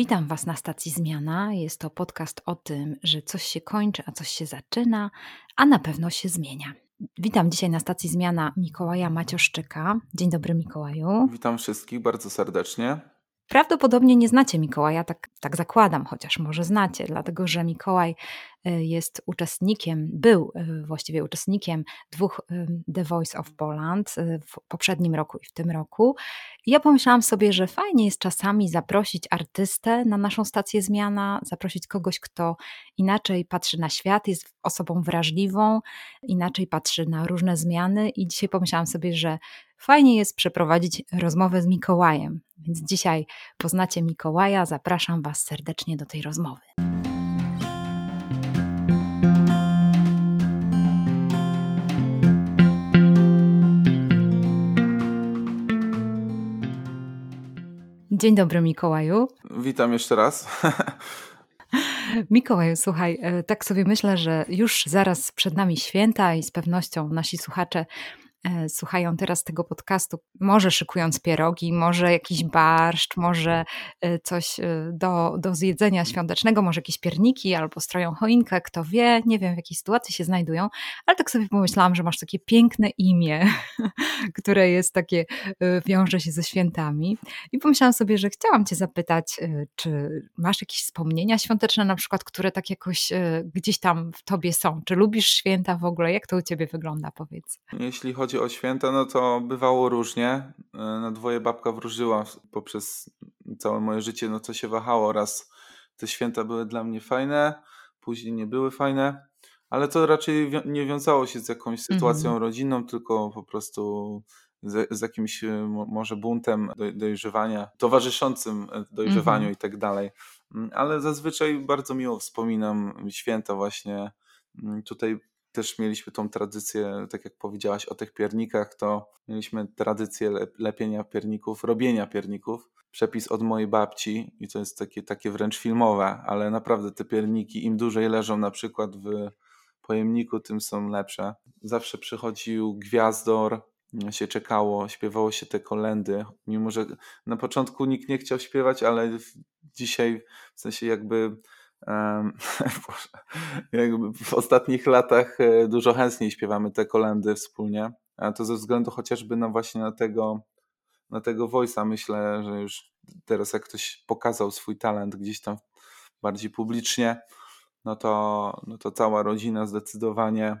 Witam Was na stacji Zmiana. Jest to podcast o tym, że coś się kończy, a coś się zaczyna, a na pewno się zmienia. Witam dzisiaj na stacji Zmiana Mikołaja Macioszczyka. Dzień dobry, Mikołaju. Witam wszystkich bardzo serdecznie. Prawdopodobnie nie znacie Mikołaja, tak, tak zakładam, chociaż może znacie, dlatego że Mikołaj y, jest uczestnikiem, był y, właściwie uczestnikiem dwóch y, The Voice of Poland w poprzednim roku i w tym roku. Ja pomyślałam sobie, że fajnie jest czasami zaprosić artystę na naszą stację Zmiana, zaprosić kogoś, kto inaczej patrzy na świat, jest osobą wrażliwą, inaczej patrzy na różne zmiany. I dzisiaj pomyślałam sobie, że fajnie jest przeprowadzić rozmowę z Mikołajem. Więc dzisiaj poznacie Mikołaja. Zapraszam Was serdecznie do tej rozmowy. Dzień dobry, Mikołaju. Witam jeszcze raz. Mikołaju, słuchaj, e, tak sobie myślę, że już zaraz przed nami święta i z pewnością nasi słuchacze słuchają teraz tego podcastu, może szykując pierogi, może jakiś barszcz, może e, coś e, do, do zjedzenia świątecznego, może jakieś pierniki albo stroją choinkę, kto wie, nie wiem w jakiej sytuacji się znajdują, ale tak sobie pomyślałam, że masz takie piękne imię, które jest takie, wiąże się ze świętami. I pomyślałam sobie, że chciałam cię zapytać, czy masz jakieś wspomnienia świąteczne na przykład, które tak jakoś gdzieś tam w tobie są, czy lubisz święta w ogóle, jak to u ciebie wygląda, powiedz. Jeśli chodzi chodzi o święta, no to bywało różnie. E, na dwoje babka wróżyła poprzez całe moje życie, no co się wahało. Raz te święta były dla mnie fajne, później nie były fajne, ale to raczej nie wiązało się z jakąś sytuacją mhm. rodzinną, tylko po prostu z, z, jakimś e, może buntem dojrzewania, towarzyszącym e, dojrzewaniu mhm. i tak dalej. Mm, ale zazwyczaj bardzo miło wspominam święta właśnie. Mm, tutaj też mieliśmy tą tradycję, tak jak powiedziałaś o tych piernikach, to mieliśmy tradycję lepienia pierników, robienia pierników. Przepis od mojej babci i to jest takie, takie wręcz filmowe, ale naprawdę te pierniki im dłużej leżą na przykład w pojemniku, tym są lepsze. Zawsze przychodził gwiazdor, się czekało, śpiewało się te kolendy, mimo że na początku nikt nie chciał śpiewać, ale dzisiaj w sensie jakby w ostatnich latach e, dużo chętniej śpiewamy te kolendy wspólnie, a to ze względu chociażby na właśnie na tego, na tego voice'a. Myślę, że już teraz jak ktoś pokazał swój talent gdzieś tam bardziej publicznie, no to, no to cała rodzina zdecydowanie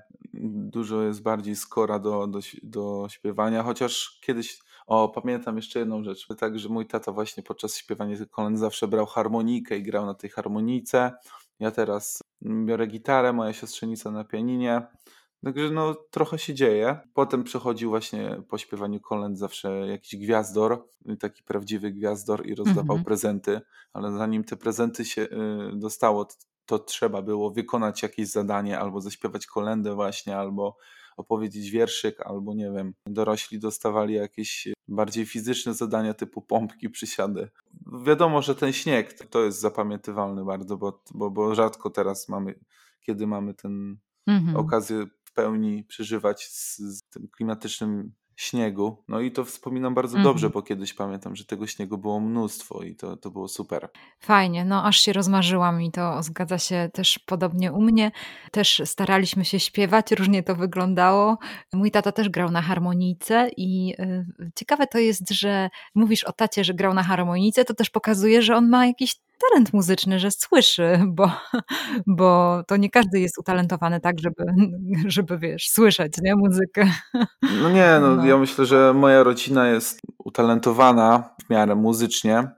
dużo jest bardziej skora do, do, do śpiewania, chociaż kiedyś o, pamiętam jeszcze jedną rzecz. Tak, że mój tata właśnie podczas śpiewania tych kolęd zawsze brał harmonikę i grał na tej harmonice. Ja teraz biorę gitarę, moja siostrzenica na pianinie. Także no trochę się dzieje. Potem przychodził właśnie po śpiewaniu kolęd zawsze jakiś gwiazdor, taki prawdziwy gwiazdor i rozdawał mm -hmm. prezenty, ale zanim te prezenty się y, dostało, to trzeba było wykonać jakieś zadanie albo zaśpiewać kolendę właśnie, albo opowiedzieć wierszyk, albo nie wiem, dorośli dostawali jakieś bardziej fizyczne zadania typu pompki, przysiady. Wiadomo, że ten śnieg to jest zapamiętywalny bardzo, bo, bo, bo rzadko teraz mamy, kiedy mamy ten mhm. okazję w pełni przeżywać z, z tym klimatycznym śniegu. No i to wspominam bardzo mhm. dobrze, bo kiedyś pamiętam, że tego śniegu było mnóstwo i to, to było super. Fajnie, no aż się rozmarzyłam i to zgadza się też podobnie u mnie. Też staraliśmy się śpiewać, różnie to wyglądało. Mój tata też grał na harmonijce i y, ciekawe to jest, że mówisz o tacie, że grał na harmonijce, to też pokazuje, że on ma jakiś talent muzyczny, że słyszy, bo, bo to nie każdy jest utalentowany tak, żeby, żeby wiesz, słyszeć nie, muzykę. No nie, no, no, ja myślę, że moja rodzina jest utalentowana w miarę muzycznie.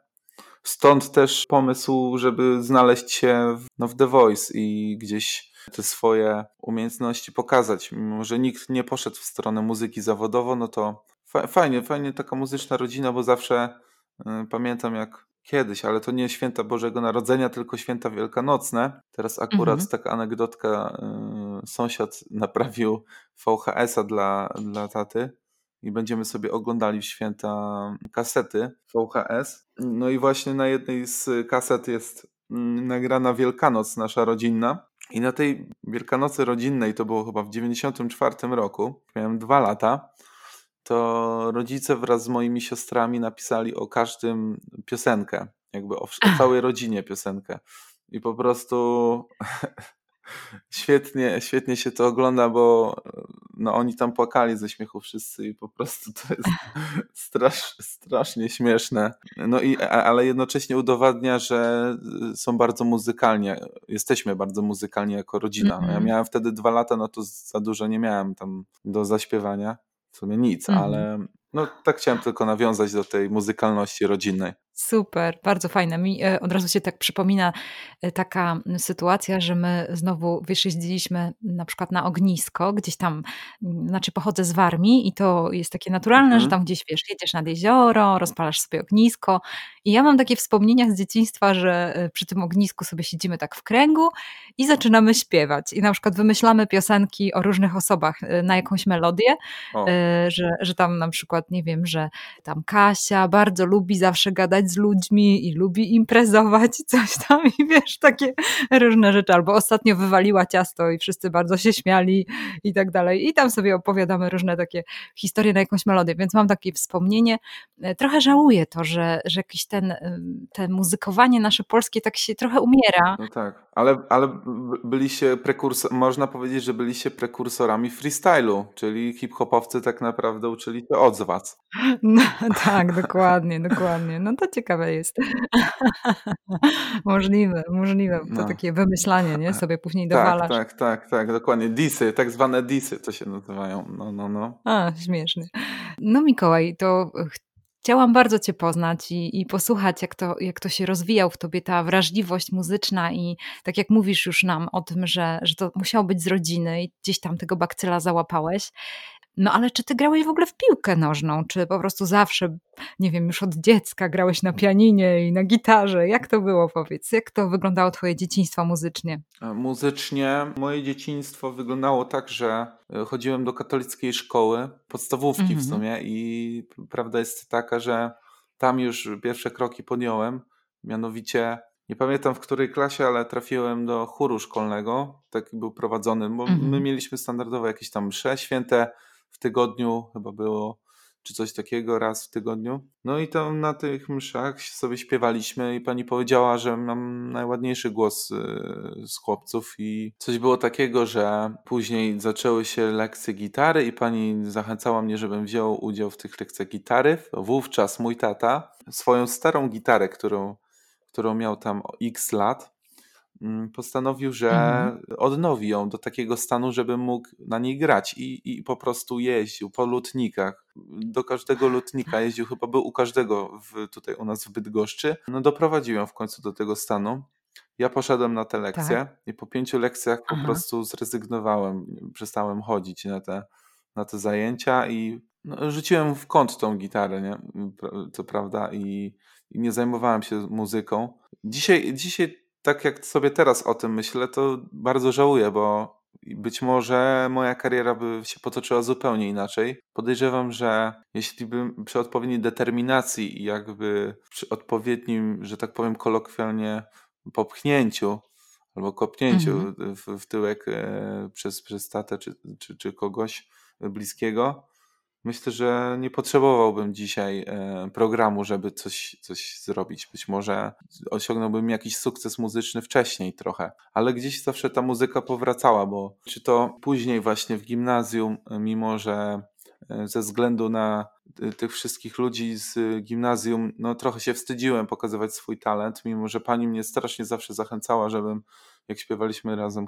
Stąd też pomysł, żeby znaleźć się w, no, w The Voice i gdzieś te swoje umiejętności pokazać. Mimo, że nikt nie poszedł w stronę muzyki zawodowo, no to fajnie, fajnie taka muzyczna rodzina, bo zawsze y, pamiętam jak kiedyś, ale to nie święta Bożego Narodzenia, tylko święta wielkanocne. Teraz akurat mhm. taka anegdotka, y, sąsiad naprawił VHS-a dla, dla taty i będziemy sobie oglądali w święta kasety VHS. No i właśnie na jednej z kaset jest mm, nagrana Wielkanoc nasza rodzinna. I na tej Wielkanocy rodzinnej, to było chyba w 94 roku, miałem dwa lata, to rodzice wraz z moimi siostrami napisali o każdym piosenkę. jakby o, o całej rodzinie piosenkę. I po prostu świetnie, świetnie się to ogląda, bo no, oni tam płakali ze śmiechu wszyscy i po prostu to jest strasz, strasznie śmieszne. No i, ale jednocześnie udowadnia, że są bardzo muzykalnie, jesteśmy bardzo muzykalni jako rodzina. Ja mhm. miałem wtedy dwa lata, no to za dużo nie miałem tam do zaśpiewania, w sumie nic, mm. ale no tak chciałem tylko nawiązać do tej muzykalności rodzinnej. Super, bardzo fajne. Mi e, od razu się tak przypomina e, taka sytuacja, że my znowu wyjeździliśmy na przykład na ognisko, gdzieś tam, znaczy pochodzę z Warmii i to jest takie naturalne, mhm. że tam gdzieś, wiesz, jedziesz nad jezioro, rozpalasz sobie ognisko i ja mam takie wspomnienia z dzieciństwa, że e, przy tym ognisku sobie siedzimy tak w kręgu i zaczynamy śpiewać i na przykład wymyślamy piosenki o różnych osobach na jakąś melodię, że, że tam na przykład, nie wiem, że tam Kasia bardzo lubi zawsze gadać z ludźmi i lubi imprezować, coś tam i wiesz, takie różne rzeczy. Albo ostatnio wywaliła ciasto i wszyscy bardzo się śmiali i tak dalej. I tam sobie opowiadamy różne takie historie na jakąś melodię, więc mam takie wspomnienie. E, trochę żałuję to, że, że jakiś ten, ten muzykowanie nasze polskie tak się trochę umiera. No tak, ale, ale byliście prekursor, można powiedzieć, że byliście prekursorami freestylu, czyli hip-hopowcy tak naprawdę uczyli się od was. No, tak, dokładnie, dokładnie. No to ciekawe jest. możliwe, możliwe. To no. takie wymyślanie, nie? Sobie później tak, dowalasz. Tak, tak, tak, tak, dokładnie. Disy, tak zwane disy to się nazywają. No, no, no. A, śmiesznie. No Mikołaj, to Chciałam bardzo Cię poznać i, i, posłuchać, jak to, jak to się rozwijał w Tobie, ta wrażliwość muzyczna i tak jak mówisz już nam o tym, że, że to musiało być z rodziny i gdzieś tam tego bakcyla załapałeś. No ale czy ty grałeś w ogóle w piłkę nożną? Czy po prostu zawsze, nie wiem, już od dziecka grałeś na pianinie i na gitarze? Jak to było, powiedz? Jak to wyglądało twoje dzieciństwo muzycznie? Muzycznie moje dzieciństwo wyglądało tak, że e, chodziłem do katolickiej szkoły, podstawówki w mhm. sumie i prawda jest taka, że tam już pierwsze kroki podjąłem, mianowicie nie pamiętam w której klasie, ale trafiłem do chóru szkolnego, taki był prowadzony, bo my mhm. mieliśmy standardowo jakieś tam msze święte, w tygodniu, chyba było, czy coś takiego, raz w tygodniu. No i tam na tych mszach sobie śpiewaliśmy i pani powiedziała, że mam najładniejszy głos y, z chłopców i coś było takiego, że później zaczęły się lekcje gitary i pani zachęcała mnie, żebym wziął udział w tych lekcjach gitary. Wówczas mój tata swoją starą gitarę, którą, którą miał tam x lat, postanowił, że mhm. odnowi ją do takiego stanu, żeby mógł na niej grać i, i po prostu jeździł po lutnikach. Do każdego lutnika jeździł, chyba był u każdego w, tutaj u nas w Bydgoszczy. No doprowadził ją w końcu do tego stanu. Ja poszedłem na te lekcje tak. i po pięciu lekcjach po Aha. prostu zrezygnowałem, przestałem chodzić na te, na te zajęcia i no, rzuciłem w kąt tą gitarę, nie? co prawda, i, i nie zajmowałem się muzyką. Dzisiaj, dzisiaj tak jak sobie teraz o tym myślę, to bardzo żałuję, bo być może moja kariera by się potoczyła zupełnie inaczej. Podejrzewam, że jeśli bym przy odpowiedniej determinacji i jakby przy odpowiednim, że tak powiem kolokwialnie, popchnięciu albo kopnięciu mhm. w, w, tyłek e, przez, przez tatę czy, czy, czy kogoś bliskiego, Myślę, że nie potrzebowałbym dzisiaj e, programu, żeby coś, coś zrobić. Być może osiągnąłbym jakiś sukces muzyczny wcześniej trochę, ale gdzieś zawsze ta muzyka powracała, bo czy to później właśnie w gimnazjum, mimo że e, ze względu na e, tych wszystkich ludzi z gimnazjum, no trochę się wstydziłem pokazywać swój talent, mimo że pani mnie strasznie zawsze zachęcała, żebym jak śpiewaliśmy razem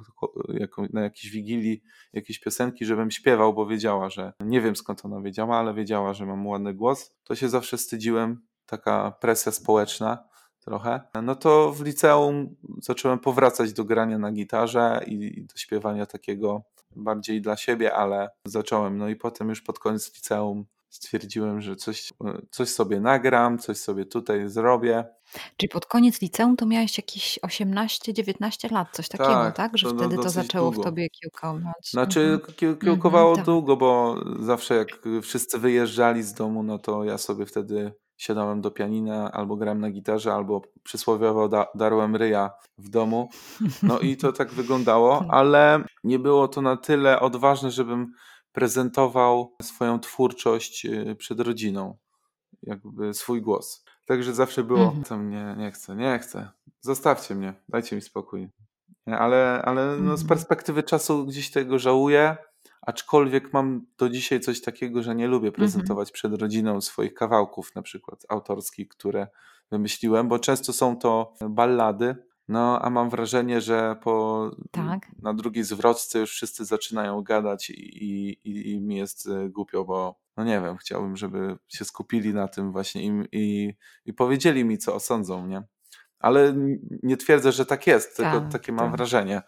na jakiejś wigilii jakieś piosenki, żebym śpiewał, bo wiedziała, że nie wiem skąd ona wiedziała, ale wiedziała, że mam ładny głos, to się zawsze wstydziłem, taka presja społeczna trochę. No to w liceum zacząłem powracać do grania na gitarze i do śpiewania takiego bardziej dla siebie, ale zacząłem. No i potem już pod koniec liceum stwierdziłem, że coś, coś sobie nagram, coś sobie tutaj zrobię. Czyli pod koniec liceum to miałeś jakieś 18-19 lat, coś takiego, tak? tak? Że to, wtedy to zaczęło długo. w tobie kiełkować. Znaczy mhm. kiełkowało mhm, długo, bo zawsze jak wszyscy wyjeżdżali z domu, no to ja sobie wtedy siadałem do pianina, albo grałem na gitarze, albo przysłowiowo da darłem ryja w domu. No i to tak wyglądało, ale nie było to na tyle odważne, żebym prezentował swoją twórczość y, przed rodziną, jakby swój głos. Także zawsze było, Mhm. to mnie nie chcę, nie chcę. Zostawcie mnie, dajcie mi spokój. Ale, ale no z Mhm. perspektywy czasu gdzieś tego żałuję, aczkolwiek mam do dzisiaj coś takiego, że nie lubię Mhm. prezentować przed rodziną swoich kawałków, na przykład autorskich, które wymyśliłem, bo często są to ballady, no a mam wrażenie, że po Tak. na drugiej zwrotce już wszyscy zaczynają gadać i, i, i mi jest e, głupio, bo no nie wiem, chciałbym, żeby się skupili na tym właśnie i, i, i powiedzieli mi, co osądzą, nie? Ale nie twierdzę, że tak jest, tylko Tak, takie mam tak. wrażenie.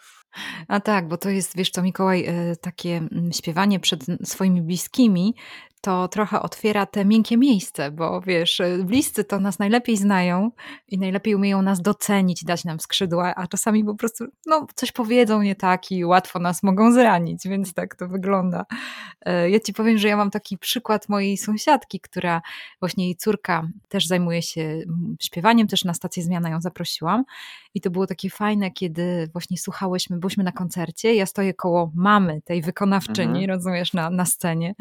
A tak, bo to jest, wiesz co, Mikołaj, e, takie mm, śpiewanie przed swoimi bliskimi to trochę otwiera te miękkie miejsce, bo wiesz, e, bliscy to nas najlepiej znają i najlepiej umieją nas docenić, dać nam skrzydła, a czasami po prostu no, coś powiedzą nie tak i łatwo nas mogą zranić, więc tak to wygląda. E, Ja ci powiem, że ja mam taki przykład mojej sąsiadki, która właśnie jej córka też zajmuje się śpiewaniem, też na stację zmiana ją zaprosiłam. I to było takie fajne, kiedy właśnie słuchałyśmy, byliśmy na koncercie. Ja stoję koło mamy, tej wykonawczyni, Mhm. rozumiesz, na, na scenie.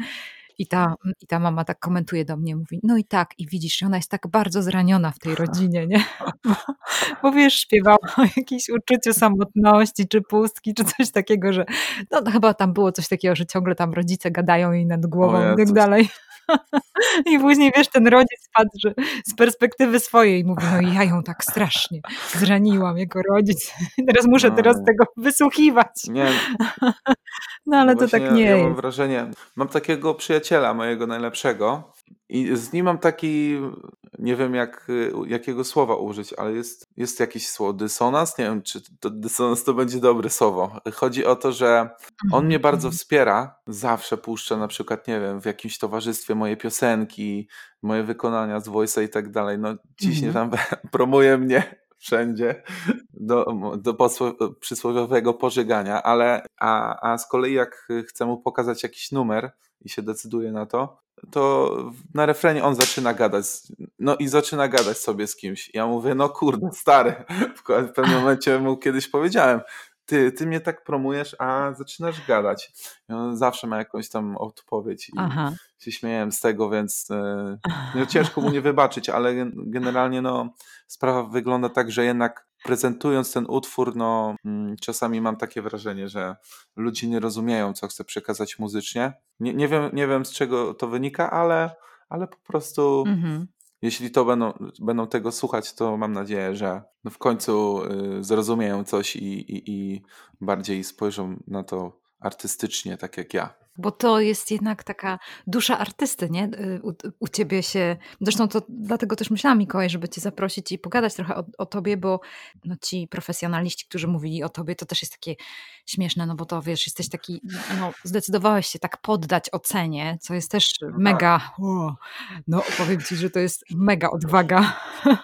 I ta, I ta mama tak komentuje do mnie, mówi, no i tak, i widzisz, ona jest tak bardzo zraniona w tej rodzinie, nie? Bo, bo wiesz, śpiewała o jakimś uczuciu samotności, czy pustki, czy coś takiego, że no chyba tam było coś takiego, że ciągle tam rodzice gadają jej nad głową i tak dalej. I później, wiesz, ten rodzic patrzy z perspektywy swojej i mówi, no i ja ją tak strasznie zraniłam jako rodzic. Teraz muszę No teraz tego wysłuchiwać. Nie, No ale no to tak nie ja mam jest. wrażenie, mam takiego przyjaciela mojego najlepszego i z nim mam taki, nie wiem jak, y, jakiego słowa użyć, ale jest, jest jakieś słowo, dysonans, nie wiem czy to dysonans to będzie dobre słowo. Chodzi o to, że on mnie bardzo Mhm. wspiera, zawsze puszcza na przykład, nie wiem, w jakimś towarzystwie moje piosenki, moje wykonania z Voice'a i tak dalej, no ciśnie Mhm. tam, promuje mnie wszędzie do, do przysłowiowego pożegania, ale a, a z kolei jak chcę mu pokazać jakiś numer i się decyduje na to, to na refrenie on zaczyna gadać, no i zaczyna gadać sobie z kimś. Ja mówię, no kurde, stary, w pewnym momencie mu kiedyś powiedziałem, ty, ty mnie tak promujesz, a zaczynasz gadać. I on zawsze ma jakąś tam odpowiedź i Aha. się śmiałem z tego, więc e, no, ciężko mu nie wybaczyć, ale gen- generalnie no, sprawa wygląda tak, że jednak prezentując ten utwór, no mm, czasami mam takie wrażenie, że ludzie nie rozumieją, co chcę przekazać muzycznie. Nie, nie, wiem, nie wiem, z czego to wynika, ale, ale po prostu Mhm. jeśli to będą, będą tego słuchać, to mam nadzieję, że no w końcu y, zrozumieją coś i, i, i bardziej spojrzą na to artystycznie, tak jak ja. Bo to jest jednak taka dusza artysty, nie? Y, U, u ciebie się. Zresztą to dlatego też myślałam, Mikołaj, żeby cię zaprosić i pogadać trochę o, o tobie, bo no, ci profesjonaliści, którzy mówili o tobie, to też jest takie śmieszne, no bo to wiesz, jesteś taki, no, zdecydowałeś się tak poddać ocenie, co jest też No tak. mega. O, no, powiem ci, że to jest mega odwaga.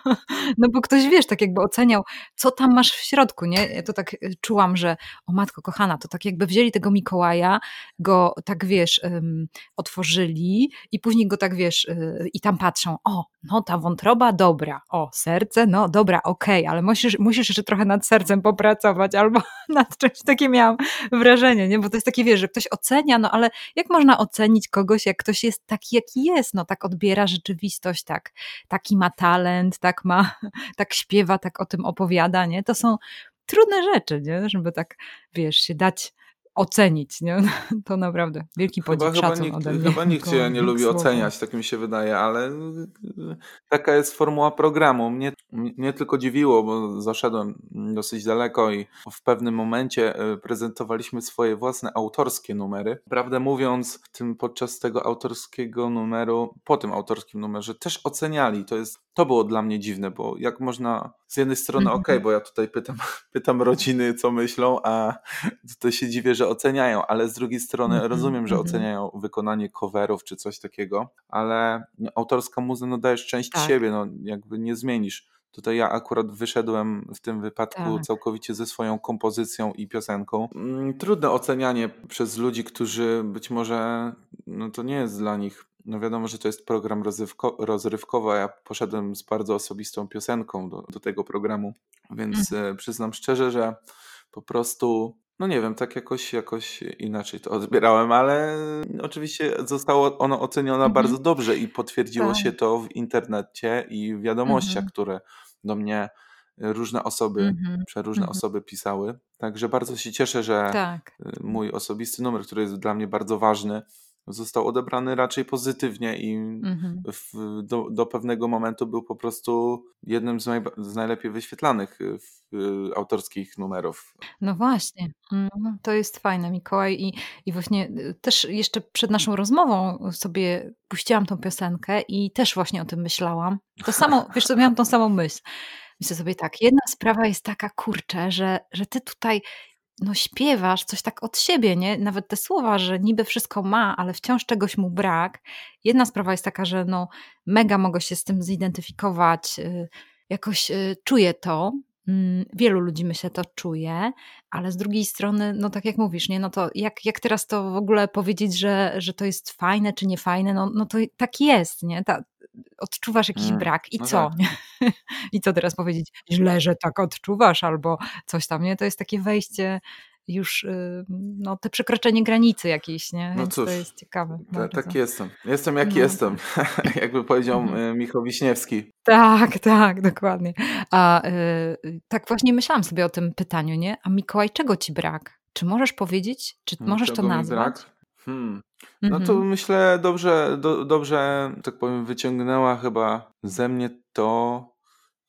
No bo ktoś wiesz, tak jakby oceniał, co tam masz w środku, nie? Ja to tak y, czułam, że o matko kochana, to tak jakby wzięli tego Mikołaja, go tak wiesz, otworzyli i później go tak wiesz, y, i tam patrzą, o, no ta wątroba dobra, o, serce, no dobra, okej, ale musisz, musisz jeszcze trochę nad sercem popracować, albo nad czymś, takie miałam wrażenie, nie? Bo to jest takie, wiesz, że ktoś ocenia, no ale jak można ocenić kogoś, jak ktoś jest taki, jaki jest, no tak odbiera rzeczywistość, tak, taki ma talent, tak ma, tak śpiewa, tak o tym opowiada, nie? To są trudne rzeczy, nie? Żeby tak, wiesz, się dać ocenić, nie? To naprawdę wielki podziw, chyba, szacun nikt, ode mnie. chyba nikt cię nie lubi Słowo. oceniać, tak mi się wydaje, ale y, taka jest formuła programu. Mnie, mnie tylko dziwiło, bo zaszedłem dosyć daleko i w pewnym momencie y, prezentowaliśmy swoje własne autorskie numery. Prawdę mówiąc, w tym podczas tego autorskiego numeru, po tym autorskim numerze też oceniali. To jest, to było dla mnie dziwne, bo jak można z jednej strony, Mhm. okej, bo ja tutaj pytam, pytam rodziny, co myślą, a to się dziwię, że oceniają, ale z drugiej strony Mhm, rozumiem, że mhm. oceniają wykonanie coverów czy coś takiego, ale autorska muza, no dajesz część Tak. siebie, no jakby nie zmienisz. Tutaj ja akurat wyszedłem w tym wypadku Tak. całkowicie ze swoją kompozycją i piosenką. Mm, Trudne ocenianie przez ludzi, którzy być może, no to nie jest dla nich, no wiadomo, że to jest program rozrywko, rozrywkowy, a ja poszedłem z bardzo osobistą piosenką do, do tego programu, więc Mhm. e, przyznam szczerze, że po prostu no nie wiem, tak jakoś, jakoś inaczej to odbierałem, ale oczywiście zostało ono ocenione Mhm. bardzo dobrze i potwierdziło Tak. się to w internecie i w wiadomościach, Mhm. które do mnie różne osoby, Mhm. przeróżne Mhm. osoby pisały. Także bardzo się cieszę, że Tak. y, mój osobisty numer, który jest dla mnie bardzo ważny, został odebrany raczej pozytywnie i Mhm. w, do, do pewnego momentu był po prostu jednym z, z najlepiej wyświetlanych y, w, y, autorskich numerów. No właśnie, mhm, to jest fajne, Mikołaj. I, I właśnie y, też jeszcze przed naszą rozmową sobie puściłam tą piosenkę i też właśnie o tym myślałam. To samo, wiesz co, miałam tą samą myśl. Myślę sobie tak, jedna sprawa jest taka, kurczę, że, że ty tutaj no śpiewasz coś tak od siebie, nie? Nawet te słowa, że niby wszystko ma, ale wciąż czegoś mu brak. Jedna sprawa jest taka, że no mega mogę się z tym zidentyfikować, y, jakoś y, czuję to. Mm, Wielu ludzi myślę to czuje, ale z drugiej strony, no tak jak mówisz, nie, no to jak, jak teraz to w ogóle powiedzieć, że, że to jest fajne czy nie fajne, no, no to tak jest, nie? Ta, odczuwasz jakiś Mm, brak i no co? tak. I co teraz powiedzieć? Źle, że tak odczuwasz, albo coś tam, nie? To jest takie wejście już, y, no te przekroczenie granicy jakiejś, nie? No Więc cóż, to jest ciekawe ta, tak jestem. Jestem jaki No jestem. Jakby powiedział Mhm. y, Michał Wiśniewski. Tak, tak, dokładnie. A y, tak właśnie myślałam sobie o tym pytaniu, nie? A Mikołaj, czego ci brak? Czy możesz powiedzieć? Czy Hmm, możesz to Czego mi nazwać? brak? Hmm. No to Mhm. myślę dobrze, do, dobrze, tak powiem, wyciągnęła chyba ze mnie to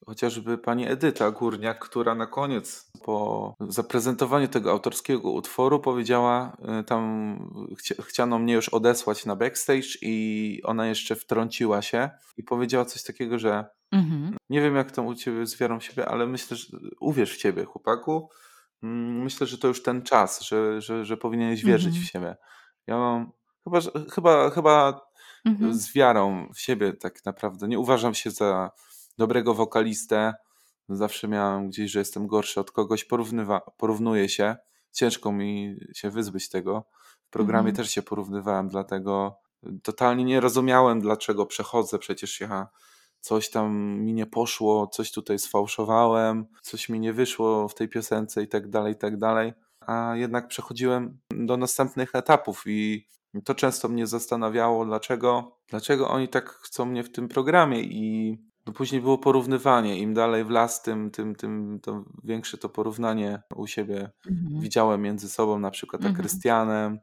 chociażby pani Edyta Górniak, która na koniec po zaprezentowaniu tego autorskiego utworu powiedziała, y, tam chcia, chciano mnie już odesłać na backstage i ona jeszcze wtrąciła się i powiedziała coś takiego, że Mhm. nie wiem jak tam u ciebie z wiarą w siebie, ale myślę, że uwierz w siebie, chłopaku. Mm, Myślę, że to już ten czas, że, że, że powinieneś wierzyć w Mhm. siebie. Ja mam chyba, że- chyba, chyba Mhm. z wiarą w siebie tak naprawdę. Nie uważam się za dobrego wokalistę. Zawsze miałem gdzieś, że jestem gorszy od kogoś. Porównywa, porównuję się. Ciężko mi się wyzbyć tego. W programie Mhm. też się porównywałem, dlatego totalnie nie rozumiałem, dlaczego przechodzę. Przecież ja coś tam mi nie poszło, coś tutaj sfałszowałem, coś mi nie wyszło w tej piosence i tak dalej, i tak dalej. A jednak przechodziłem do następnych etapów i to często mnie zastanawiało, dlaczego, dlaczego oni tak chcą mnie w tym programie i no później było porównywanie. Im dalej w las, tym, tym, tym to większe to porównanie u siebie Mhm. widziałem między sobą, na przykład a Mhm. Krystianem,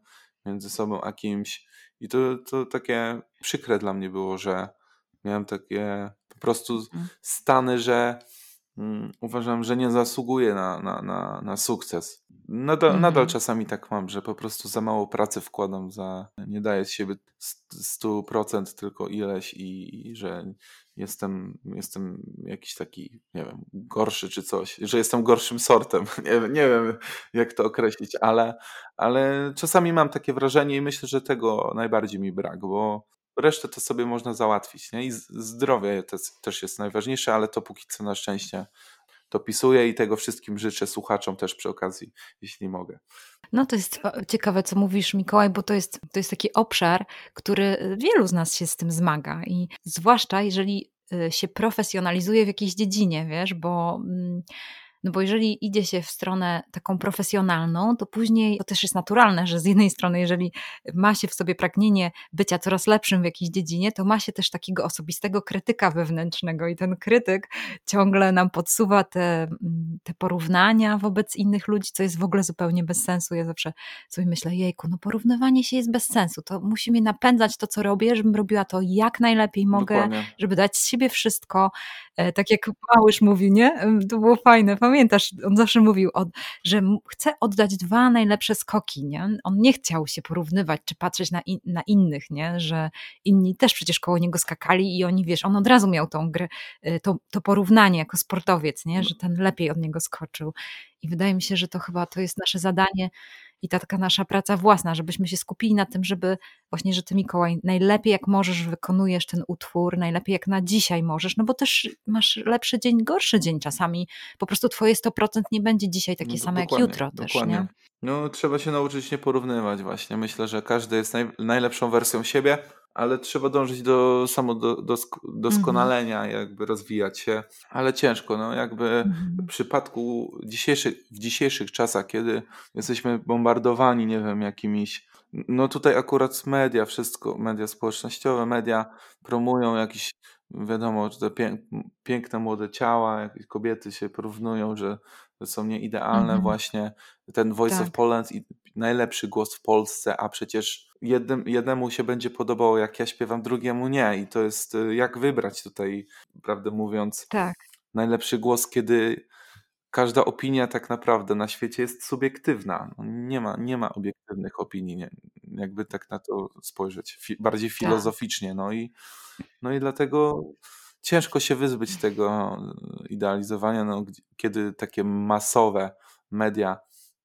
między sobą a kimś. I to, to takie przykre dla mnie było, że miałem takie po prostu Mhm. stany, że uważam, że nie zasługuję na, na, na, na sukces. Nadal, Mhm. nadal czasami tak mam, że po prostu za mało pracy wkładam, za, nie daję z siebie st- 100% tylko ileś i, i że jestem, jestem jakiś taki, nie wiem, gorszy czy coś, że jestem gorszym sortem. Nie, wiem- nie wiem, jak to określić, ale, ale czasami mam takie wrażenie i myślę, że tego najbardziej mi brak, bo resztę to sobie można załatwić. Nie? I zdrowie też, jest najważniejsze, ale to póki co na szczęście dopisuję i tego wszystkim życzę słuchaczom też przy okazji, jeśli mogę. No to jest ciekawe, co mówisz, Mikołaj, bo to jest, to jest taki obszar, który wielu z nas się z tym zmaga i zwłaszcza jeżeli y, się profesjonalizuje w jakiejś dziedzinie, wiesz, bo, mm, no bo jeżeli idzie się w stronę taką profesjonalną, to później to też jest naturalne, że z jednej strony, jeżeli ma się w sobie pragnienie bycia coraz lepszym w jakiejś dziedzinie, to ma się też takiego osobistego krytyka wewnętrznego i ten krytyk ciągle nam podsuwa te, mm, te porównania wobec innych ludzi, co jest w ogóle zupełnie bez sensu. Ja zawsze sobie myślę, jejku, no porównywanie się jest bez sensu. To musi mnie napędzać to, co robię, żebym robiła to jak najlepiej mogę, Dokładnie. żeby dać z siebie wszystko. E, Tak jak Małysz mówi, nie? E, To było fajne, pamiętasz? On zawsze mówił, że chce oddać dwa najlepsze skoki, nie? On nie chciał się porównywać, czy patrzeć na, in, na innych, nie? Że inni też przecież koło niego skakali i oni, wiesz, on od razu miał tą grę, y, to, to porównanie jako sportowiec, nie? że ten lepiej od niego skoczył. I wydaje mi się, że to chyba to jest nasze zadanie i ta taka nasza praca własna, żebyśmy się skupili na tym, żeby właśnie, że ty Mikołaj najlepiej jak możesz wykonujesz ten utwór, najlepiej jak na dzisiaj możesz, no bo też masz lepszy dzień, gorszy dzień czasami. Po prostu twoje 100% nie będzie dzisiaj takie No, same jak dokładnie, jutro też, dokładnie. nie? No, trzeba się nauczyć nie porównywać właśnie. Myślę, że każdy jest naj, najlepszą wersją siebie ale trzeba dążyć do samodoskonalenia, mhm. jakby rozwijać się, ale ciężko, no jakby mhm. w przypadku dzisiejszych, w dzisiejszych czasach, kiedy jesteśmy bombardowani, nie wiem, jakimiś no tutaj akurat media, wszystko, media społecznościowe, media promują jakiś, wiadomo, że te piękne młode ciała, jakieś kobiety się porównują, że są nieidealne mhm. właśnie. Ten Voice tak. of Poland i najlepszy głos w Polsce, a przecież jednym, jednemu się będzie podobało, jak ja śpiewam, drugiemu nie. I to jest y, jak wybrać tutaj, prawdę mówiąc, tak. najlepszy głos, kiedy każda opinia tak naprawdę na świecie jest subiektywna. No nie, ma, nie ma obiektywnych opinii, nie, jakby tak na to spojrzeć, Fi, bardziej tak. filozoficznie. No i, no i dlatego ciężko się wyzbyć tego idealizowania, no, kiedy takie masowe media,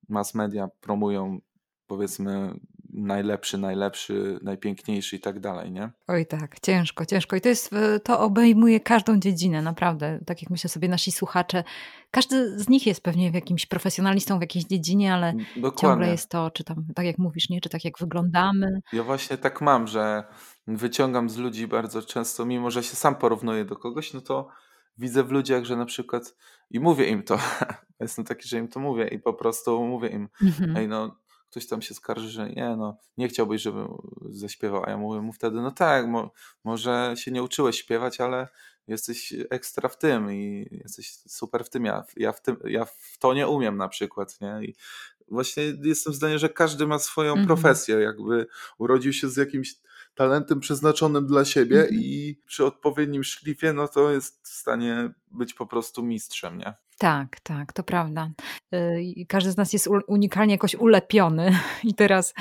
mass media promują powiedzmy najlepszy, najlepszy, najpiękniejszy i tak dalej, nie? Oj tak, ciężko, ciężko. I to jest, to obejmuje każdą dziedzinę, naprawdę. Tak jak myślę sobie nasi słuchacze, każdy z nich jest pewnie jakimś profesjonalistą w jakiejś dziedzinie, ale Dokładnie. ciągle jest to, czy tam, tak jak mówisz, nie? Czy tak jak wyglądamy. Ja właśnie tak mam, że wyciągam z ludzi bardzo często, mimo że się sam porównuję do kogoś, no to widzę w ludziach, że na przykład i mówię im to, jestem taki, że im to mówię i po prostu mówię im, mhm. ej no ktoś tam się skarży, że nie, no, nie chciałbyś, żebym zaśpiewał, a ja mówię mu wtedy, no tak, mo, może się nie uczyłeś śpiewać, ale jesteś ekstra w tym i jesteś super w tym, ja, ja, w, tym, ja w to nie umiem na przykład, nie? I właśnie jestem zdania, że każdy ma swoją mhm. profesję, jakby urodził się z jakimś talentem przeznaczonym dla siebie mhm. i przy odpowiednim szlifie, no to jest w stanie być po prostu mistrzem, nie? Tak, tak, to prawda. Y, każdy z nas jest unikalnie jakoś ulepiony i teraz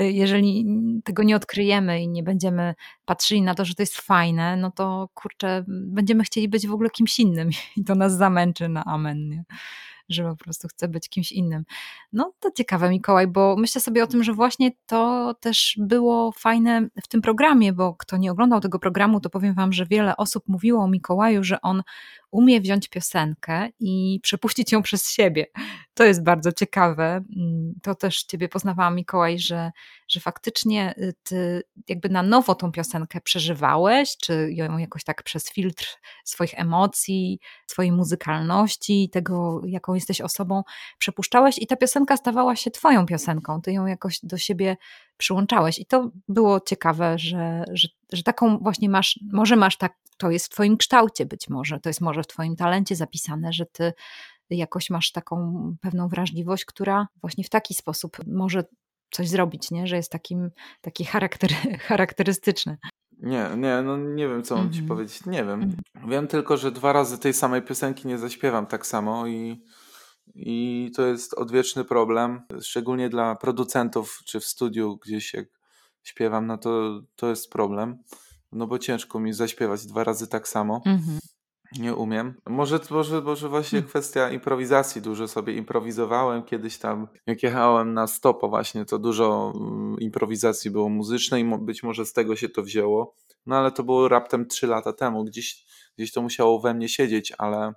y, jeżeli tego nie odkryjemy i nie będziemy patrzyli na to, że to jest fajne, no to kurczę, będziemy chcieli być w ogóle kimś innym i to nas zamęczy na amen. Nie? Że po prostu chce być kimś innym. No to ciekawe, Mikołaj, bo myślę sobie o tym, że właśnie to też było fajne w tym programie, bo kto nie oglądał tego programu, to powiem Wam, że wiele osób mówiło o Mikołaju, że on umie wziąć piosenkę i przepuścić ją przez siebie. To jest bardzo ciekawe. Mm, to też Ciebie poznawałam, Mikołaj, że, że faktycznie y, Ty jakby na nowo tą piosenkę przeżywałeś, czy ją jakoś tak przez filtr swoich emocji, swojej muzykalności, tego, jaką jesteś osobą, przepuszczałeś i ta piosenka stawała się Twoją piosenką. Ty ją jakoś do siebie przyłączałeś. I to było ciekawe, że, że, że taką właśnie masz, może masz tak, to jest w Twoim kształcie być może, to jest może w Twoim talencie zapisane, że Ty jakoś masz taką pewną wrażliwość, która właśnie w taki sposób może coś zrobić, nie? że jest takim, taki charakter, charakterystyczny. Nie, nie, no nie wiem, co mam ci mhm. powiedzieć. Nie wiem. Mm Wiem tylko, że dwa razy tej samej piosenki nie zaśpiewam tak samo i i to jest odwieczny problem, szczególnie dla producentów czy w studiu gdzieś jak śpiewam, no to to jest problem. No bo ciężko mi zaśpiewać dwa razy tak samo. Mhm. Nie umiem. Może, może, może właśnie hmm. kwestia improwizacji. Dużo sobie improwizowałem kiedyś tam. Jak jechałem na stopo właśnie, to dużo mm, improwizacji było muzycznej i być może z tego się to wzięło. No ale to było raptem trzy lata temu. Gdzieś, gdzieś to musiało we mnie siedzieć, ale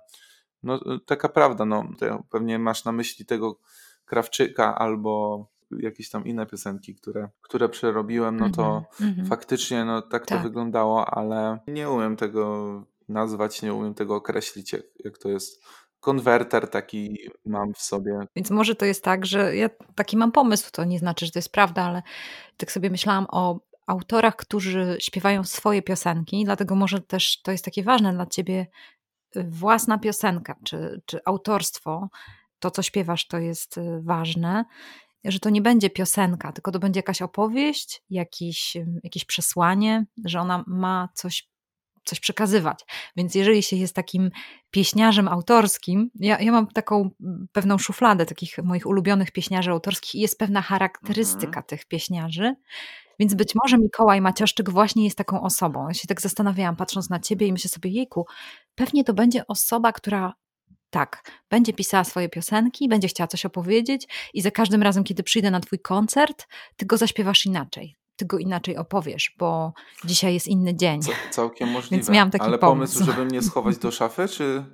no, y, taka prawda, no, pewnie masz na myśli tego Krawczyka albo jakieś tam inne piosenki, które, które przerobiłem, no to mm -hmm. faktycznie no, tak, tak to wyglądało, ale nie umiem tego nazwać, nie umiem tego określić, jak, jak to jest. Konwerter taki mam w sobie. Więc może to jest tak, że ja taki mam pomysł, to nie znaczy, że to jest prawda, ale tak sobie myślałam o autorach, którzy śpiewają swoje piosenki, dlatego może też to jest takie ważne dla ciebie, własna piosenka czy, czy autorstwo, to co śpiewasz, to jest y, ważne, że to nie będzie piosenka, tylko to będzie jakaś opowieść, jakiś, jakieś przesłanie, że ona ma coś, coś przekazywać. Więc jeżeli się jest takim pieśniarzem autorskim, ja, ja mam taką pewną szufladę takich moich ulubionych pieśniarzy autorskich i jest pewna charakterystyka mhm. tych pieśniarzy, więc być może Mikołaj Macioszczyk właśnie jest taką osobą. Ja się tak zastanawiałam, patrząc na ciebie i myślę sobie, jejku, pewnie to będzie osoba, która tak, będzie pisała swoje piosenki, będzie chciała coś opowiedzieć i za każdym razem, kiedy przyjdę na twój koncert, ty go zaśpiewasz inaczej. Ty go inaczej opowiesz, bo dzisiaj jest inny dzień. Co, całkiem możliwe. Więc miałam taki Ale pomysł. pomysł, żeby mnie schować do szafy, czy...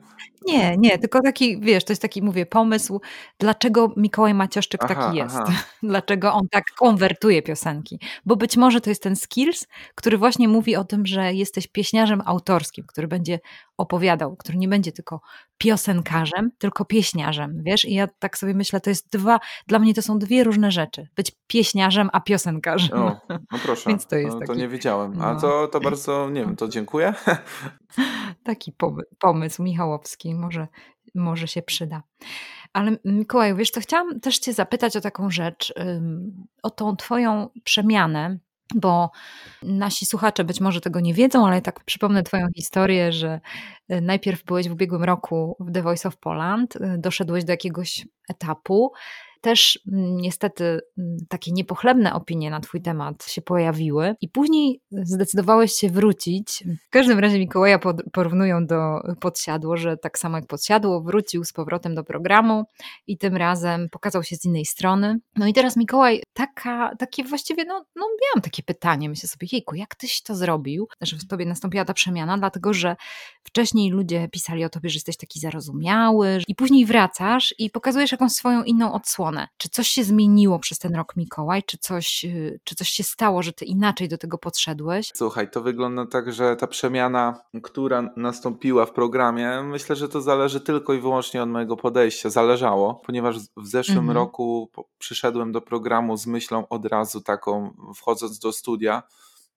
Nie, nie, tylko taki, wiesz, to jest taki, mówię, pomysł, dlaczego Mikołaj Macioszczyk Aha, taki jest. aha. Dlaczego on tak konwertuje piosenki. Bo być może to jest ten skills, który właśnie mówi o tym, że jesteś pieśniarzem autorskim, który będzie opowiadał, który nie będzie tylko piosenkarzem, tylko pieśniarzem, wiesz? I ja tak sobie myślę, to jest dwa, dla mnie to są dwie różne rzeczy. Być pieśniarzem, a piosenkarzem. O, no proszę, Więc to jest no, to taki- nie wiedziałem. A no. to, to bardzo, nie wiem, to dziękuję. Taki pomy- pomysł Michałowski, może, może się przyda. Ale Mikołaju, wiesz, to chciałam też cię zapytać o taką rzecz, o tą twoją przemianę, bo nasi słuchacze być może tego nie wiedzą, ale tak przypomnę twoją historię, że y, najpierw byłeś w ubiegłym roku w The Voice of Poland, y, doszedłeś do jakiegoś etapu, też mm, niestety mm, takie niepochlebne opinie na twój temat się pojawiły i później zdecydowałeś się wrócić. W każdym razie Mikołaja porównują do Podsiadło, że tak samo jak Podsiadło wrócił z powrotem do programu i tym razem pokazał się z innej strony. No i teraz Mikołaj, taka, takie właściwie, no, no miałam takie pytanie, myślę sobie, jejku, jak tyś to zrobił, że w tobie nastąpiła ta przemiana, dlatego że wcześniej ludzie pisali o tobie, że jesteś taki zarozumiały i później wracasz i pokazujesz jakąś swoją inną odsłonę. Czy coś się zmieniło przez ten rok Mikołaj? Czy coś, y, czy coś się stało, że ty inaczej do tego podszedłeś? Słuchaj, to wygląda tak, że ta przemiana, która nastąpiła w programie, myślę, że to zależy tylko i wyłącznie od mojego podejścia. Zależało, ponieważ w zeszłym Mhm. roku przyszedłem do programu z myślą od razu taką, wchodząc do studia,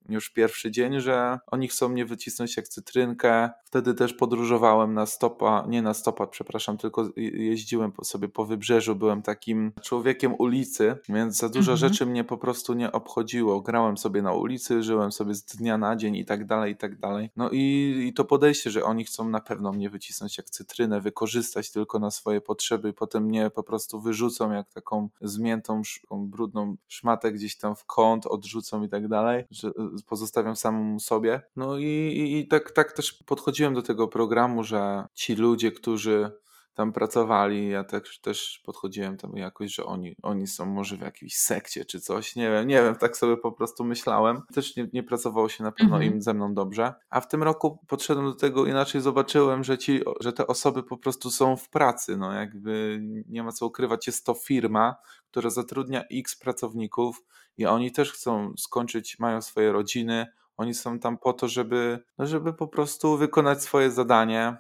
już pierwszy dzień, że oni chcą mnie wycisnąć jak cytrynkę. Wtedy też podróżowałem na stopa, nie na stopa, przepraszam, tylko je- jeździłem sobie po wybrzeżu. Byłem takim człowiekiem ulicy, więc za dużo Mhm. rzeczy mnie po prostu nie obchodziło. Grałem sobie na ulicy, żyłem sobie z dnia na dzień i tak dalej, i tak dalej. No i, i to podejście, że oni chcą na pewno mnie wycisnąć jak cytrynę, wykorzystać tylko na swoje potrzeby i potem mnie po prostu wyrzucą jak taką zmiętą, brudną szmatę gdzieś tam w kąt, odrzucą i tak dalej, że pozostawiam samemu sobie. No i, i, i tak, tak też podchodziłem do tego programu, że ci ludzie, którzy tam pracowali, ja też, też podchodziłem tam jakoś, że oni, oni są może w jakiejś sekcie czy coś, nie wiem, nie wiem, tak sobie po prostu myślałem. Też nie, nie pracowało się na pewno Mhm. im ze mną dobrze. A w tym roku podszedłem do tego inaczej, zobaczyłem, że ci, że te osoby po prostu są w pracy, no jakby nie ma co ukrywać, jest to firma, która zatrudnia x pracowników i oni też chcą skończyć, mają swoje rodziny, oni są tam po to, żeby, no żeby po prostu wykonać swoje zadanie,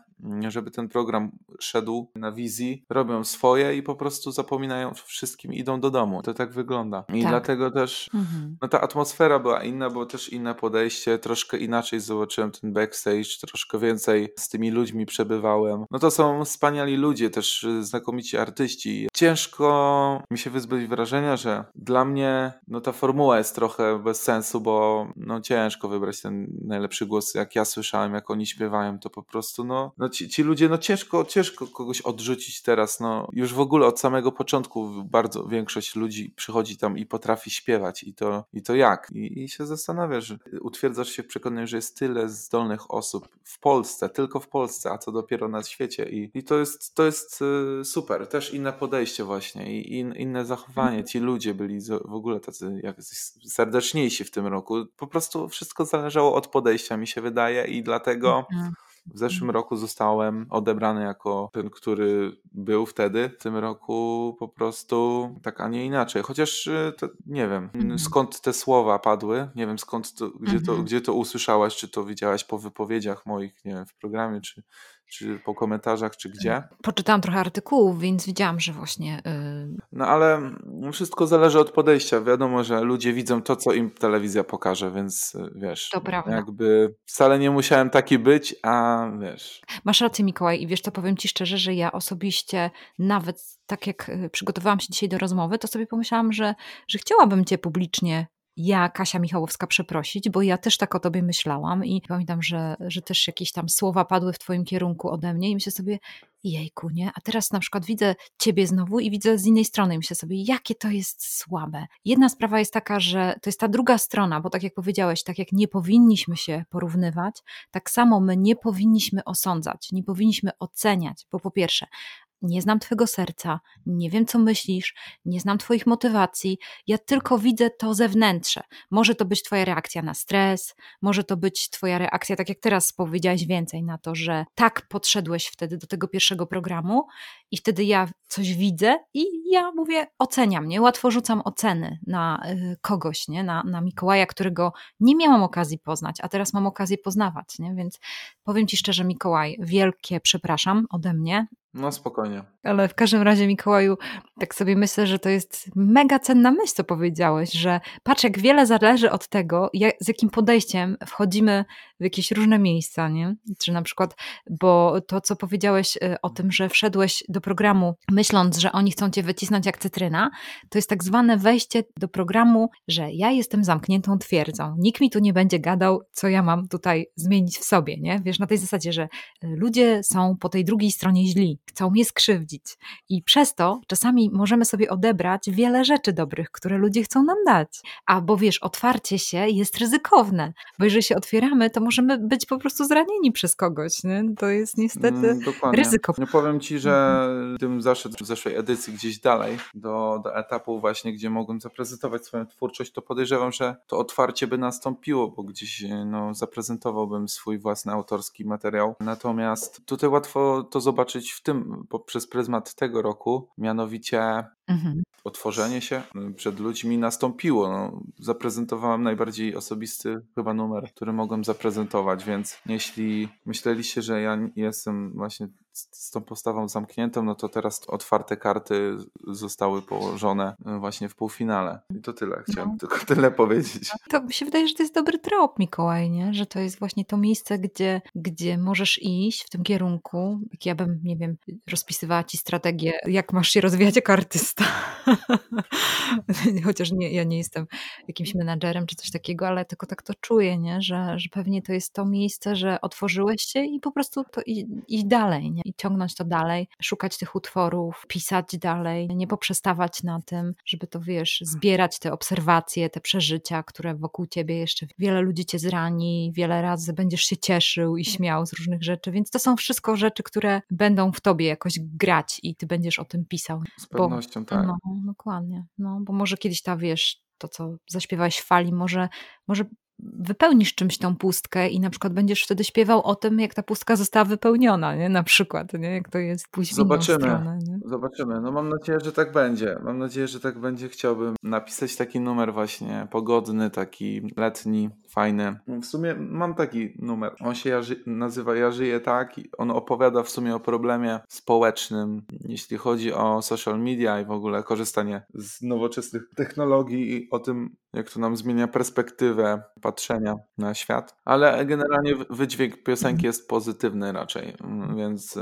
żeby ten program szedł na wizji, robią swoje i po prostu zapominają o wszystkim, idą do domu. To tak wygląda. I Tak. dlatego też Mhm. no ta atmosfera była inna, było też inne podejście, troszkę inaczej zobaczyłem ten backstage, troszkę więcej z tymi ludźmi przebywałem. No to są wspaniali ludzie, też znakomici artyści. Ciężko mi się wyzbyć wrażenia, że dla mnie no ta formuła jest trochę bez sensu, bo no ciężko wybrać ten najlepszy głos, jak ja słyszałem, jak oni śpiewają, to po prostu no, no ci, ci ludzie, no ciężko, ciężko kogoś odrzucić teraz, no już w ogóle od samego początku bardzo większość ludzi przychodzi tam i potrafi śpiewać i to, i to jak? I, I się zastanawiasz, że utwierdzasz się w przekonaniu, że jest tyle zdolnych osób w Polsce, tylko w Polsce, a co dopiero na świecie i, i to jest, to jest y, super, też inne podejście właśnie i in, inne zachowanie, ci ludzie byli w ogóle tacy jakoś serdeczniejsi w tym roku, po prostu wszystko zależało od podejścia mi się wydaje i dlatego Mhm. W zeszłym roku zostałem odebrany jako ten, który był wtedy. W tym roku po prostu tak, a nie inaczej. Chociaż y, to, nie wiem Mhm. skąd te słowa padły. Nie wiem skąd to, gdzie, to, Mhm. gdzie to usłyszałaś, czy to widziałaś po wypowiedziach moich, nie wiem, w programie, czy, czy po komentarzach, czy gdzie. Poczytałam trochę artykułów, więc widziałam, że właśnie y, No ale wszystko zależy od podejścia. Wiadomo, że ludzie widzą to, co im telewizja pokaże, więc y, wiesz, To prawda. jakby wcale nie musiałem taki być, a wiesz. Masz rację, Mikołaj, i wiesz, to powiem Ci szczerze, że ja osobiście, nawet tak jak y, przygotowałam się dzisiaj do rozmowy, to sobie pomyślałam, że, że chciałabym Cię publicznie, ja, Kasia Michałowska, przeprosić, bo ja też tak o Tobie myślałam i pamiętam, że, że też jakieś tam słowa padły w Twoim kierunku ode mnie i myślę sobie, jejku, nie? A teraz na przykład widzę Ciebie znowu i widzę z innej strony i myślę sobie, jakie to jest słabe. Jedna sprawa jest taka, że to jest ta druga strona, bo tak jak powiedziałeś, tak jak nie powinniśmy się porównywać, tak samo my nie powinniśmy osądzać, nie powinniśmy oceniać, bo po pierwsze, nie znam Twojego serca, nie wiem, co myślisz, nie znam Twoich motywacji, ja tylko widzę to zewnętrze. Może to być Twoja reakcja na stres, może to być Twoja reakcja, tak jak teraz powiedziałaś więcej na to, że tak podszedłeś wtedy do tego pierwszego programu i wtedy ja coś widzę i ja mówię, oceniam, nie? Łatwo rzucam oceny na y, kogoś, nie? Na, na Mikołaja, którego nie miałam okazji poznać, a teraz mam okazję poznawać, nie? Więc powiem Ci szczerze, Mikołaj, wielkie przepraszam ode mnie no spokojnie. Ale w każdym razie, Mikołaju, tak sobie myślę, że to jest mega cenna myśl, co powiedziałeś, że patrz, jak wiele zależy od tego, jak, z jakim podejściem wchodzimy w jakieś różne miejsca, nie? Czy na przykład, bo to, co powiedziałeś e, o tym, że wszedłeś do programu myśląc, że oni chcą cię wycisnąć jak cytryna, to jest tak zwane wejście do programu, że ja jestem zamkniętą twierdzą. Nikt mi tu nie będzie gadał, co ja mam tutaj zmienić w sobie, nie? Wiesz, na tej zasadzie, że e, ludzie są po tej drugiej stronie źli chcą mnie skrzywdzić. I przez to czasami możemy sobie odebrać wiele rzeczy dobrych, które ludzie chcą nam dać. A bo wiesz, otwarcie się jest ryzykowne, bo jeżeli się otwieramy, to możemy być po prostu zranieni przez kogoś. Nie? To jest niestety mm, ryzyko. No powiem ci, że tym zaszedł w zeszłej edycji gdzieś dalej, do, do etapu właśnie, gdzie mogłem zaprezentować swoją twórczość, to podejrzewam, że to otwarcie by nastąpiło, bo gdzieś no, zaprezentowałbym swój własny autorski materiał. Natomiast tutaj łatwo to zobaczyć w tym poprzez pryzmat tego roku, mianowicie mhm. otworzenie się przed ludźmi nastąpiło. No, zaprezentowałem najbardziej osobisty chyba numer, który mogłem zaprezentować, więc jeśli myśleliście, że ja jestem właśnie z tą postawą zamkniętą, no to teraz otwarte karty zostały położone e, właśnie w półfinale. I to tyle. Chciałem no. tylko tyle powiedzieć. To mi się wydaje, że to jest dobry trop, Mikołaj, nie? że to jest właśnie to miejsce, gdzie, gdzie możesz iść w tym kierunku. Jak ja bym, nie wiem, rozpisywała ci strategię, jak masz się rozwijać jako artysta. Chociaż nie, ja nie jestem jakimś menadżerem czy coś takiego, ale tylko tak to czuję, nie? Że, że pewnie to jest to miejsce, że otworzyłeś się i po prostu to iść dalej. Nie? I ciągnąć to dalej, szukać tych utworów, pisać dalej, nie poprzestawać na tym, żeby to wiesz, zbierać te obserwacje, te przeżycia, które wokół ciebie jeszcze wiele ludzi cię zrani, wiele razy będziesz się cieszył i śmiał z różnych rzeczy, więc to są wszystko rzeczy, które będą w tobie jakoś grać i ty będziesz o tym pisał. Z pewnością, bo, tak. No, dokładnie. No, bo może kiedyś ta, wiesz, to, co zaśpiewałeś w fali, może, może wypełnisz czymś tą pustkę i na przykład będziesz wtedy śpiewał o tym, jak ta pustka została wypełniona, nie? Na przykład, nie? Jak to jest pójść Zobaczymy. w stronę, nie? Zobaczymy. No mam nadzieję, że tak będzie. Mam nadzieję, że tak będzie. Chciałbym napisać taki numer właśnie pogodny, taki letni, fajny. W sumie mam taki numer. On się ja nazywa Ja żyję tak on opowiada w sumie o problemie społecznym, jeśli chodzi o social media i w ogóle korzystanie z nowoczesnych technologii i o tym, jak to nam zmienia perspektywę patrzenia na świat. Ale generalnie wydźwięk piosenki jest pozytywny raczej, mm, więc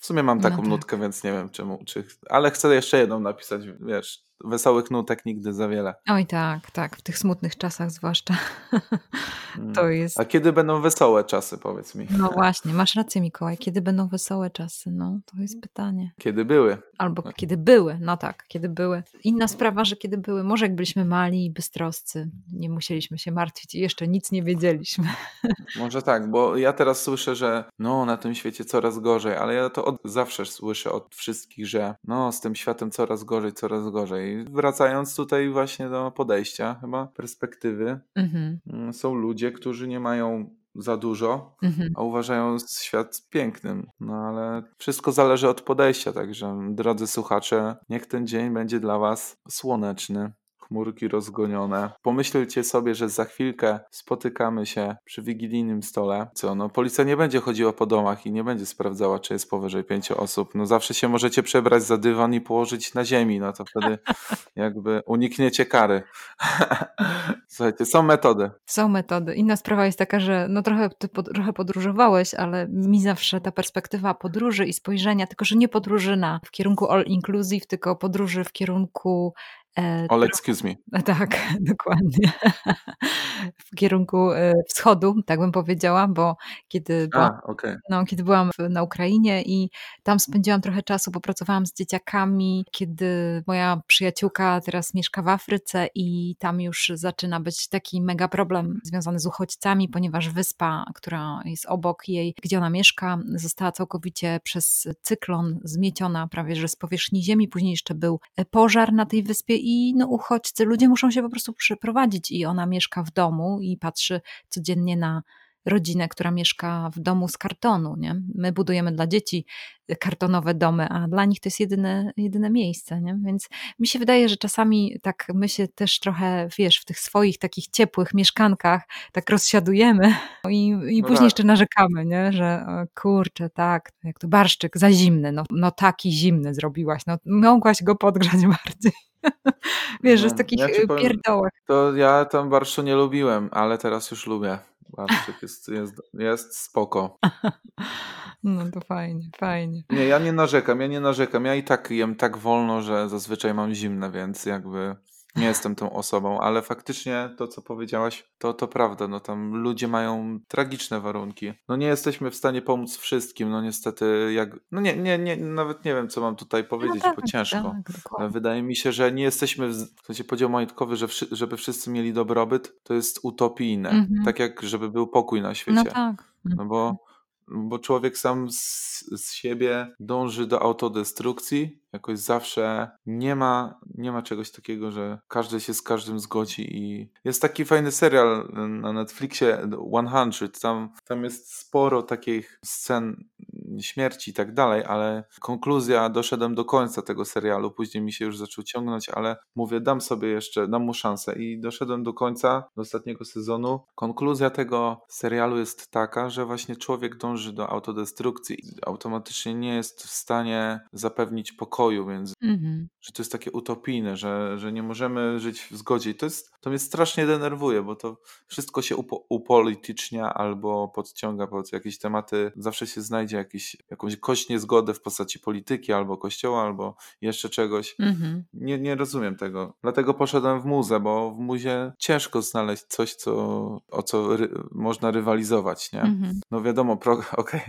w sumie mam taką no tak. nutkę, więc nie wiem czemu, czy... ale chcę jeszcze jedną napisać, wiesz, wesołych nutek nigdy za wiele. Oj tak, tak, w tych smutnych czasach zwłaszcza. to mm. jest... A kiedy będą wesołe czasy, powiedz mi? No właśnie, masz rację Mikołaj, kiedy będą wesołe czasy? No, to jest pytanie. Kiedy były? Albo kiedy były, no tak, kiedy były. Inna sprawa, że kiedy były, może jak byliśmy mali i bystroscy, nie musieliśmy się martwić i jeszcze nic nie wiedzieliśmy. Może tak, bo ja teraz słyszę, że no na tym świecie coraz gorzej, ale ja to od zawsze słyszę od wszystkich, że no z tym światem coraz gorzej, coraz gorzej wracając tutaj właśnie do podejścia, chyba perspektywy, mhm. Mm, są ludzie, którzy nie mają za dużo, mhm. a uważają świat pięknym. No ale wszystko zależy od podejścia, także drodzy słuchacze, niech ten dzień będzie dla Was słoneczny chmurki rozgonione. Pomyślcie sobie, że za chwilkę spotykamy się przy wigilijnym stole. Co, no policja nie będzie chodziła po domach i nie będzie sprawdzała, czy jest powyżej pięciu osób. No zawsze się możecie przebrać za dywan i położyć na ziemi, no to wtedy jakby unikniecie kary. Słuchajcie, są metody. Są metody. Inna sprawa jest taka, że no trochę, ty pod, trochę podróżowałeś, ale mi zawsze ta perspektywa podróży i spojrzenia, tylko że nie podróży na w kierunku all inclusive, tylko podróży w kierunku All excuse me. Tak, dokładnie. W kierunku e, wschodu, tak bym powiedziała, bo kiedy byłam, A, okay. no, kiedy byłam na Ukrainie i tam spędziłam trochę czasu, bo pracowałam z dzieciakami, kiedy moja przyjaciółka teraz mieszka w Afryce i tam już zaczyna być taki mega problem związany z uchodźcami, ponieważ wyspa, która jest obok jej, gdzie ona mieszka, została całkowicie przez cyklon zmieciona prawie że z powierzchni ziemi. Później jeszcze był pożar na tej wyspie i no, uchodźcy, ludzie muszą się po prostu przeprowadzić i ona mieszka w domu i patrzy codziennie na rodzinę, która mieszka w domu z kartonu. Nie? My budujemy dla dzieci kartonowe domy, a dla nich to jest jedyne, jedyne miejsce. Nie? Więc mi się wydaje, że czasami tak my się też trochę, wiesz, w tych swoich takich ciepłych mieszkankach tak rozsiadujemy i, i no później tak. jeszcze narzekamy, nie? że kurczę, tak, jak to barszczyk za zimny, no, no taki zimny zrobiłaś, no mogłaś go podgrzać bardziej. Wiesz, no, że z takich ja pierdołach. To ja tam barszu nie lubiłem, ale teraz już lubię. Barszczyk jest, jest, jest spoko. No to fajnie, fajnie. Nie, ja nie narzekam, ja nie narzekam. Ja i tak jem tak wolno, że zazwyczaj mam zimne, więc jakby nie jestem tą osobą, ale faktycznie to, co powiedziałaś, to, to prawda. No tam ludzie mają tragiczne warunki. No nie jesteśmy w stanie pomóc wszystkim, no niestety, jak. No nie, nie, nie nawet nie wiem, co mam tutaj powiedzieć, no tak, bo ciężko. Tak, Wydaje mi się, że nie jesteśmy, w, w sensie podział majątkowy, że wszy, żeby wszyscy mieli dobrobyt, to jest utopijne. Mhm. Tak jak, żeby był pokój na no świecie. No tak. No bo bo człowiek sam z, z, siebie dąży do autodestrukcji. Jakoś zawsze nie ma, nie ma czegoś takiego, że każdy się z każdym zgodzi. I jest taki fajny serial na Netflixie 100. Tam, tam jest sporo takich scen śmierci i tak dalej, ale konkluzja, doszedłem do końca tego serialu. Później mi się już zaczął ciągnąć, ale mówię, dam sobie jeszcze, dam mu szansę. I doszedłem do końca, do ostatniego sezonu. Konkluzja tego serialu jest taka, że właśnie człowiek dąży dąży do autodestrukcji, automatycznie nie jest w stanie zapewnić pokoju, więc mhm. że to jest takie utopijne, że, że nie możemy żyć w zgodzie. I to, jest, to mnie strasznie denerwuje, bo to wszystko się upo, upolitycznia albo podciąga pod jakieś tematy. Zawsze się znajdzie jakiś, jakąś kość niezgodę w postaci polityki albo kościoła, albo jeszcze czegoś. Mhm. Nie, nie rozumiem tego. Dlatego poszedłem w muzę, bo w muzie ciężko znaleźć coś, co, o co ry, można rywalizować, nie? Mhm. No wiadomo, pro, okay.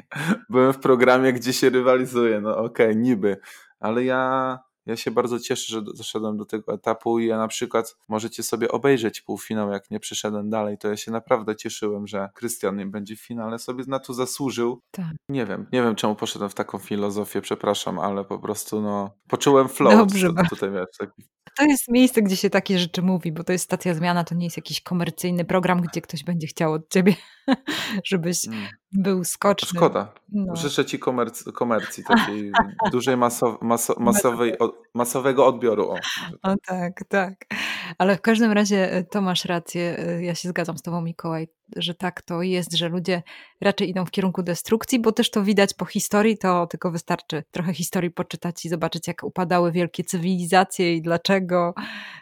byłem w programie, gdzie się rywalizuje, no okej, okay, niby, ale ja, ja się bardzo cieszę, że doszedłem do tego etapu i ja na przykład możecie sobie obejrzeć półfinał, jak nie przyszedłem dalej, to ja się naprawdę cieszyłem, że Krystian nie będzie w finale, sobie na to zasłużył. Tak. Nie wiem, nie wiem czemu poszedłem w taką filozofię, przepraszam, ale po prostu no, poczułem flow. Dobrze, tutaj, wiesz, taki to jest miejsce, gdzie się takie rzeczy mówi, bo to jest stacja zmiana, to nie jest jakiś komercyjny program, gdzie ktoś będzie chciał od ciebie, żebyś mm. był skoczny. Szkoda. No. Życzę ci komerc komercji, takiej dużej maso maso masowej, masowego odbioru. O. o tak, tak. Ale w każdym razie e, to masz rację. E, ja się zgadzam z tobą, Mikołaj że tak to jest, że ludzie raczej idą w kierunku destrukcji, bo też to widać po historii, to tylko wystarczy trochę historii poczytać i zobaczyć, jak upadały wielkie cywilizacje i dlaczego,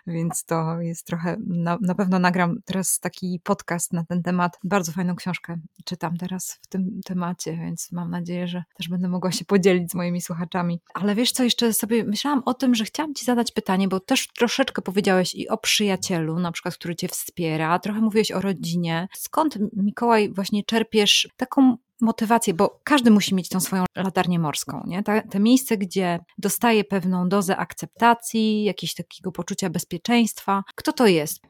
więc to jest trochę, na, na pewno nagram teraz taki podcast na ten temat, bardzo fajną książkę czytam teraz w tym temacie, więc mam nadzieję, że też będę mogła się podzielić z moimi słuchaczami. Ale wiesz co, jeszcze sobie myślałam o tym, że chciałam Ci zadać pytanie, bo też troszeczkę powiedziałeś i o przyjacielu, na przykład, który Cię wspiera, trochę mówiłeś o rodzinie. Skąd skąd, Mikołaj, właśnie czerpiesz taką motywację, bo każdy musi mieć tą swoją latarnię morską, nie? Ta, te miejsce, gdzie dostaje pewną dozę akceptacji, jakiegoś takiego poczucia bezpieczeństwa. Kto to jest?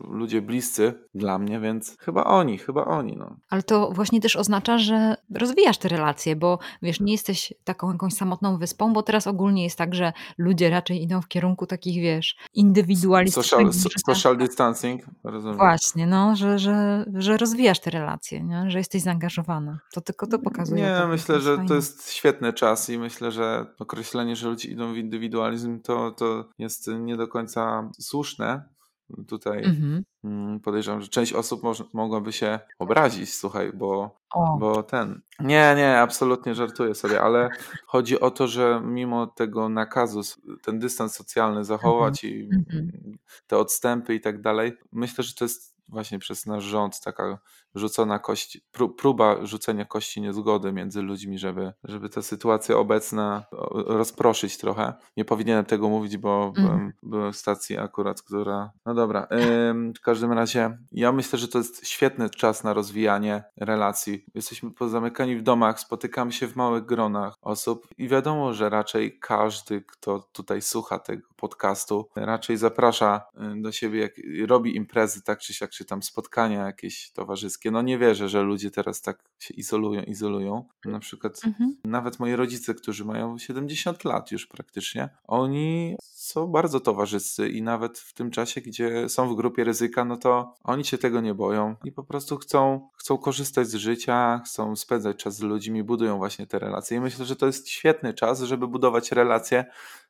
Ludzie bliscy dla mnie, więc chyba oni, chyba oni. No. Ale to właśnie też oznacza, że rozwijasz te relacje, bo wiesz, nie jesteś taką jakąś samotną wyspą, bo teraz ogólnie jest tak, że ludzie raczej idą w kierunku takich, wiesz, indywidualistycznych. Social, social distancing, rozumiem. Właśnie, no, że, że, że rozwijasz te relacje, nie? że jesteś zaangażowana. To tylko to pokazuje. Nie, myślę, że fajnie. to jest świetny czas i myślę, że określenie, że ludzie idą w indywidualizm, to, to jest nie do końca słuszne. Tutaj mhm. Mm, podejrzewam, że część osób moż, mogłaby się obrazić, słuchaj, bo, bo ten. Nie, nie, absolutnie żartuję sobie, ale chodzi o to, że mimo tego nakazu ten dystans socjalny zachować mhm. i mhm. te odstępy i tak dalej, myślę, że to jest właśnie przez nasz rząd taka rzucona kość, próba rzucenia kości niezgody między ludźmi, żeby, żeby ta sytuacja obecna rozproszyć trochę. Nie powinienem tego mówić, bo mm. byłem, byłem w stacji akurat, która... No dobra, w każdym razie ja myślę, że to jest świetny czas na rozwijanie relacji. Jesteśmy pozamykani w domach, spotykamy się w małych gronach osób i wiadomo, że raczej każdy, kto tutaj słucha tego podcastu, raczej zaprasza y, do siebie, jak robi imprezy, tak czy siak, czy tam spotkania jakieś towarzyskie. No nie wierzę, że ludzie teraz tak się izolują, izolują. Na przykład mhm. nawet moi rodzice, którzy mają 70 lat już praktycznie, oni są bardzo towarzyscy i nawet w tym czasie, gdzie są w grupie ryzyka, no to oni się tego nie boją i po prostu chcą, chcą korzystać z życia, chcą spędzać czas z ludźmi, budują właśnie te relacje. I myślę, że to jest świetny czas, żeby budować relacje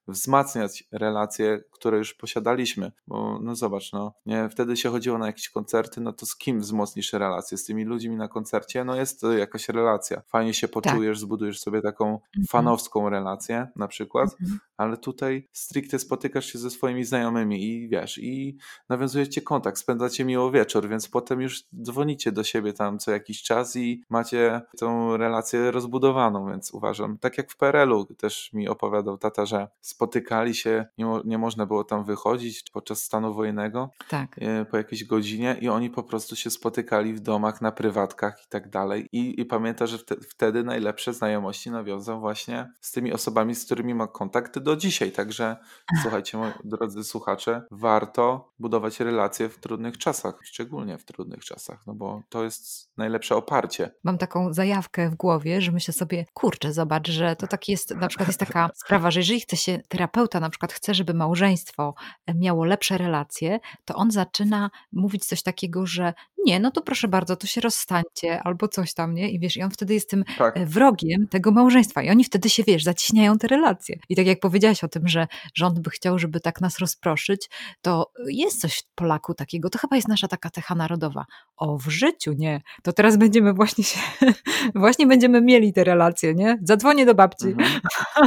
wzmacniać relacje, które już posiadaliśmy. Bo no zobacz, no nie, wtedy się chodziło na jakieś koncerty, no to z kim wzmocnisz relacje? Z tymi ludźmi na koncercie? No jest to jakaś relacja. Fajnie się poczujesz, tak. zbudujesz sobie taką mhm. fanowską relację na przykład, mhm. ale tutaj stricte spotykasz się ze swoimi znajomymi i wiesz, i nawiązujecie kontakt, spędzacie miło wieczór, więc potem już dzwonicie do siebie tam co jakiś czas i macie tą relację rozbudowaną, więc uważam, tak jak w PRL-u też mi opowiadał tata, że spotykali się, nie, nie można było tam wychodzić podczas stanu wojennego tak. E, po jakiejś godzinie i oni po prostu się spotykali w domach, na prywatkach i tak dalej. I, i pamięta, że wte wtedy najlepsze znajomości nawiązał właśnie z tymi osobami, z którymi ma kontakt do dzisiaj. Także słuchajcie, moi drodzy słuchacze, warto budować relacje w trudnych czasach, szczególnie w trudnych czasach, no bo to jest najlepsze oparcie. Mam taką zajawkę w głowie, że myślę sobie, kurczę, zobacz, że to tak jest, na przykład jest taka sprawa, że jeżeli chce się terapeuta na przykład chce, żeby małżeństwo e, miało lepsze relacje, to on zaczyna mówić coś takiego, że nie, no to proszę bardzo, to się rozstańcie albo coś tam, nie? I wiesz, i on wtedy jest tym tak. E, wrogiem tego małżeństwa i oni wtedy się, wiesz, zaciśniają te relacje. I tak jak powiedziałaś o tym, że rząd by chciał, żeby tak nas rozproszyć, to jest coś w Polaku takiego, to chyba jest nasza taka cecha narodowa. O, w życiu nie. To teraz będziemy właśnie się, właśnie będziemy mieli te relacje, nie? Zadzwonię do babci. Mhm.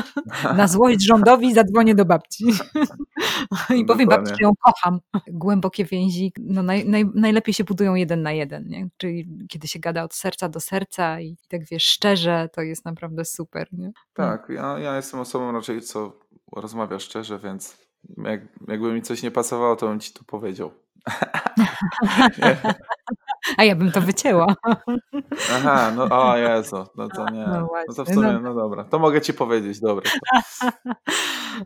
Na złość rządowi zadzwonię do babci. I powiem babci, że ją kocham. Głębokie więzi, no naj, naj, najlepiej się budują jeden na jeden, nie? Czyli kiedy się gada od serca do serca i tak wiesz, szczerze, to jest naprawdę super, nie? Tak, ja, ja jestem osobą raczej, co rozmawia szczerze, więc jak, jakby mi coś nie pasowało, to bym ci to powiedział. A ja bym to wycięła. Aha, no o Jezu, no to nie. No, no to w sumie, no, no dobra, to mogę ci powiedzieć, dobra.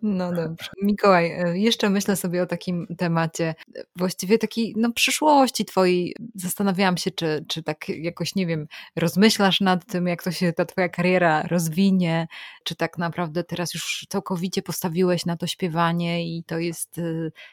No dobrze. Mikołaj, e, jeszcze myślę sobie o takim temacie, właściwie takiej no, przyszłości twojej. Zastanawiałam się, czy, czy tak jakoś, nie wiem, rozmyślasz nad tym, jak to się ta twoja kariera rozwinie, czy tak naprawdę teraz już całkowicie postawiłeś na to śpiewanie i to jest e,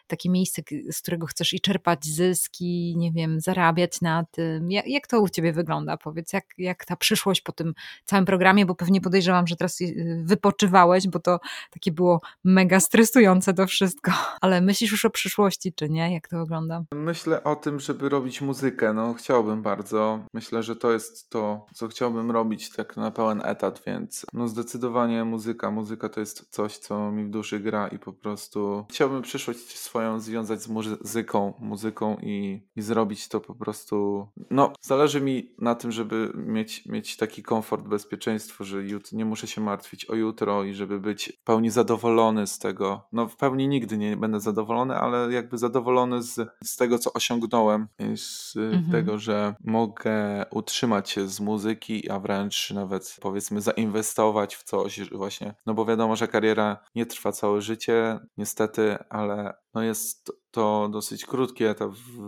takie miejsce, z którego chcesz i czerpać zyski, nie wiem, zarabiać na tym. Jak, jak to u ciebie wygląda? Powiedz, jak, jak ta przyszłość po tym całym programie, bo pewnie podejrzewam, że teraz e, wypoczywałeś, bo to takie było mega stresujące to wszystko. Ale myślisz już o przyszłości, czy nie? Jak to wygląda? Myślę o tym, żeby robić muzykę. No, chciałbym bardzo. Myślę, że to jest to, co chciałbym robić tak na pełen etat, więc no zdecydowanie muzyka. Muzyka to jest coś, co mi w duszy gra i po prostu chciałbym przyszłość swoją związać z muzyką, muzyką i, i zrobić to po prostu. No, zależy mi na tym, żeby mieć, mieć taki komfort, bezpieczeństwo, że jut, nie muszę się martwić o jutro i żeby być w pełni zadowolony z tego. No w pełni nigdy nie będę zadowolony, ale jakby zadowolony z, z tego, co osiągnąłem. Z mhm. tego, że mogę utrzymać się z muzyki, a wręcz nawet powiedzmy zainwestować w coś właśnie. No bo wiadomo, że kariera nie trwa całe życie, niestety, ale no jest to dosyć krótki etap w,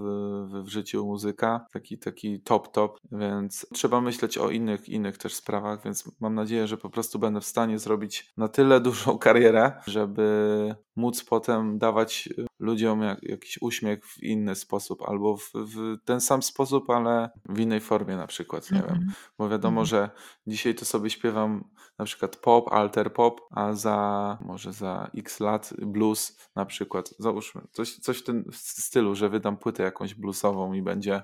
w, życiu muzyka, taki, taki top, top, więc trzeba myśleć o innych, innych też sprawach, więc mam nadzieję, że po prostu będę w stanie zrobić na tyle dużą karierę, żeby móc potem dawać ludziom jak, jakiś uśmiech w inny sposób, albo w, w, ten sam sposób, ale w innej formie na przykład, nie mm -hmm. wiem, bo wiadomo, mm -hmm. że dzisiaj to sobie śpiewam na przykład pop, alter pop, a za może za x lat blues na przykład, załóżmy, coś, coś w tym stylu, że wydam płytę jakąś bluesową i będzie e,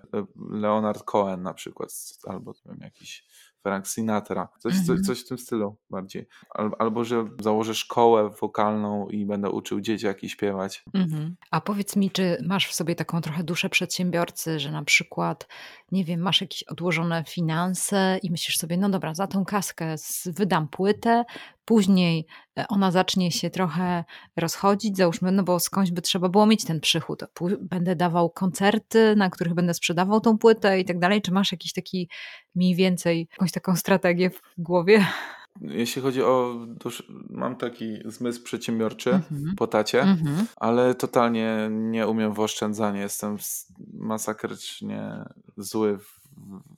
Leonard Cohen na przykład, albo wiem, jakiś Frank Sinatra. Coś, Mhm. coś, coś w tym stylu bardziej. Al, albo, że założę szkołę wokalną i będę uczył dzieciaki śpiewać. Mhm. A powiedz mi, czy masz w sobie taką trochę duszę przedsiębiorcy, że na przykład, nie wiem, masz jakieś odłożone finanse i myślisz sobie, no dobra, za tą kaskę wydam płytę, później e, ona zacznie się trochę rozchodzić, załóżmy, no bo skądś by trzeba było mieć ten przychód. Będę dawał koncerty, na których będę sprzedawał tą płytę i tak dalej. Czy masz jakiś taki mniej więcej, jakąś taką strategię w głowie? Jeśli chodzi o. Mam taki zmysł przedsiębiorczy Mhm. po tacie, Mhm. ale totalnie nie umiem w oszczędzanie. Jestem masakrycznie zły w,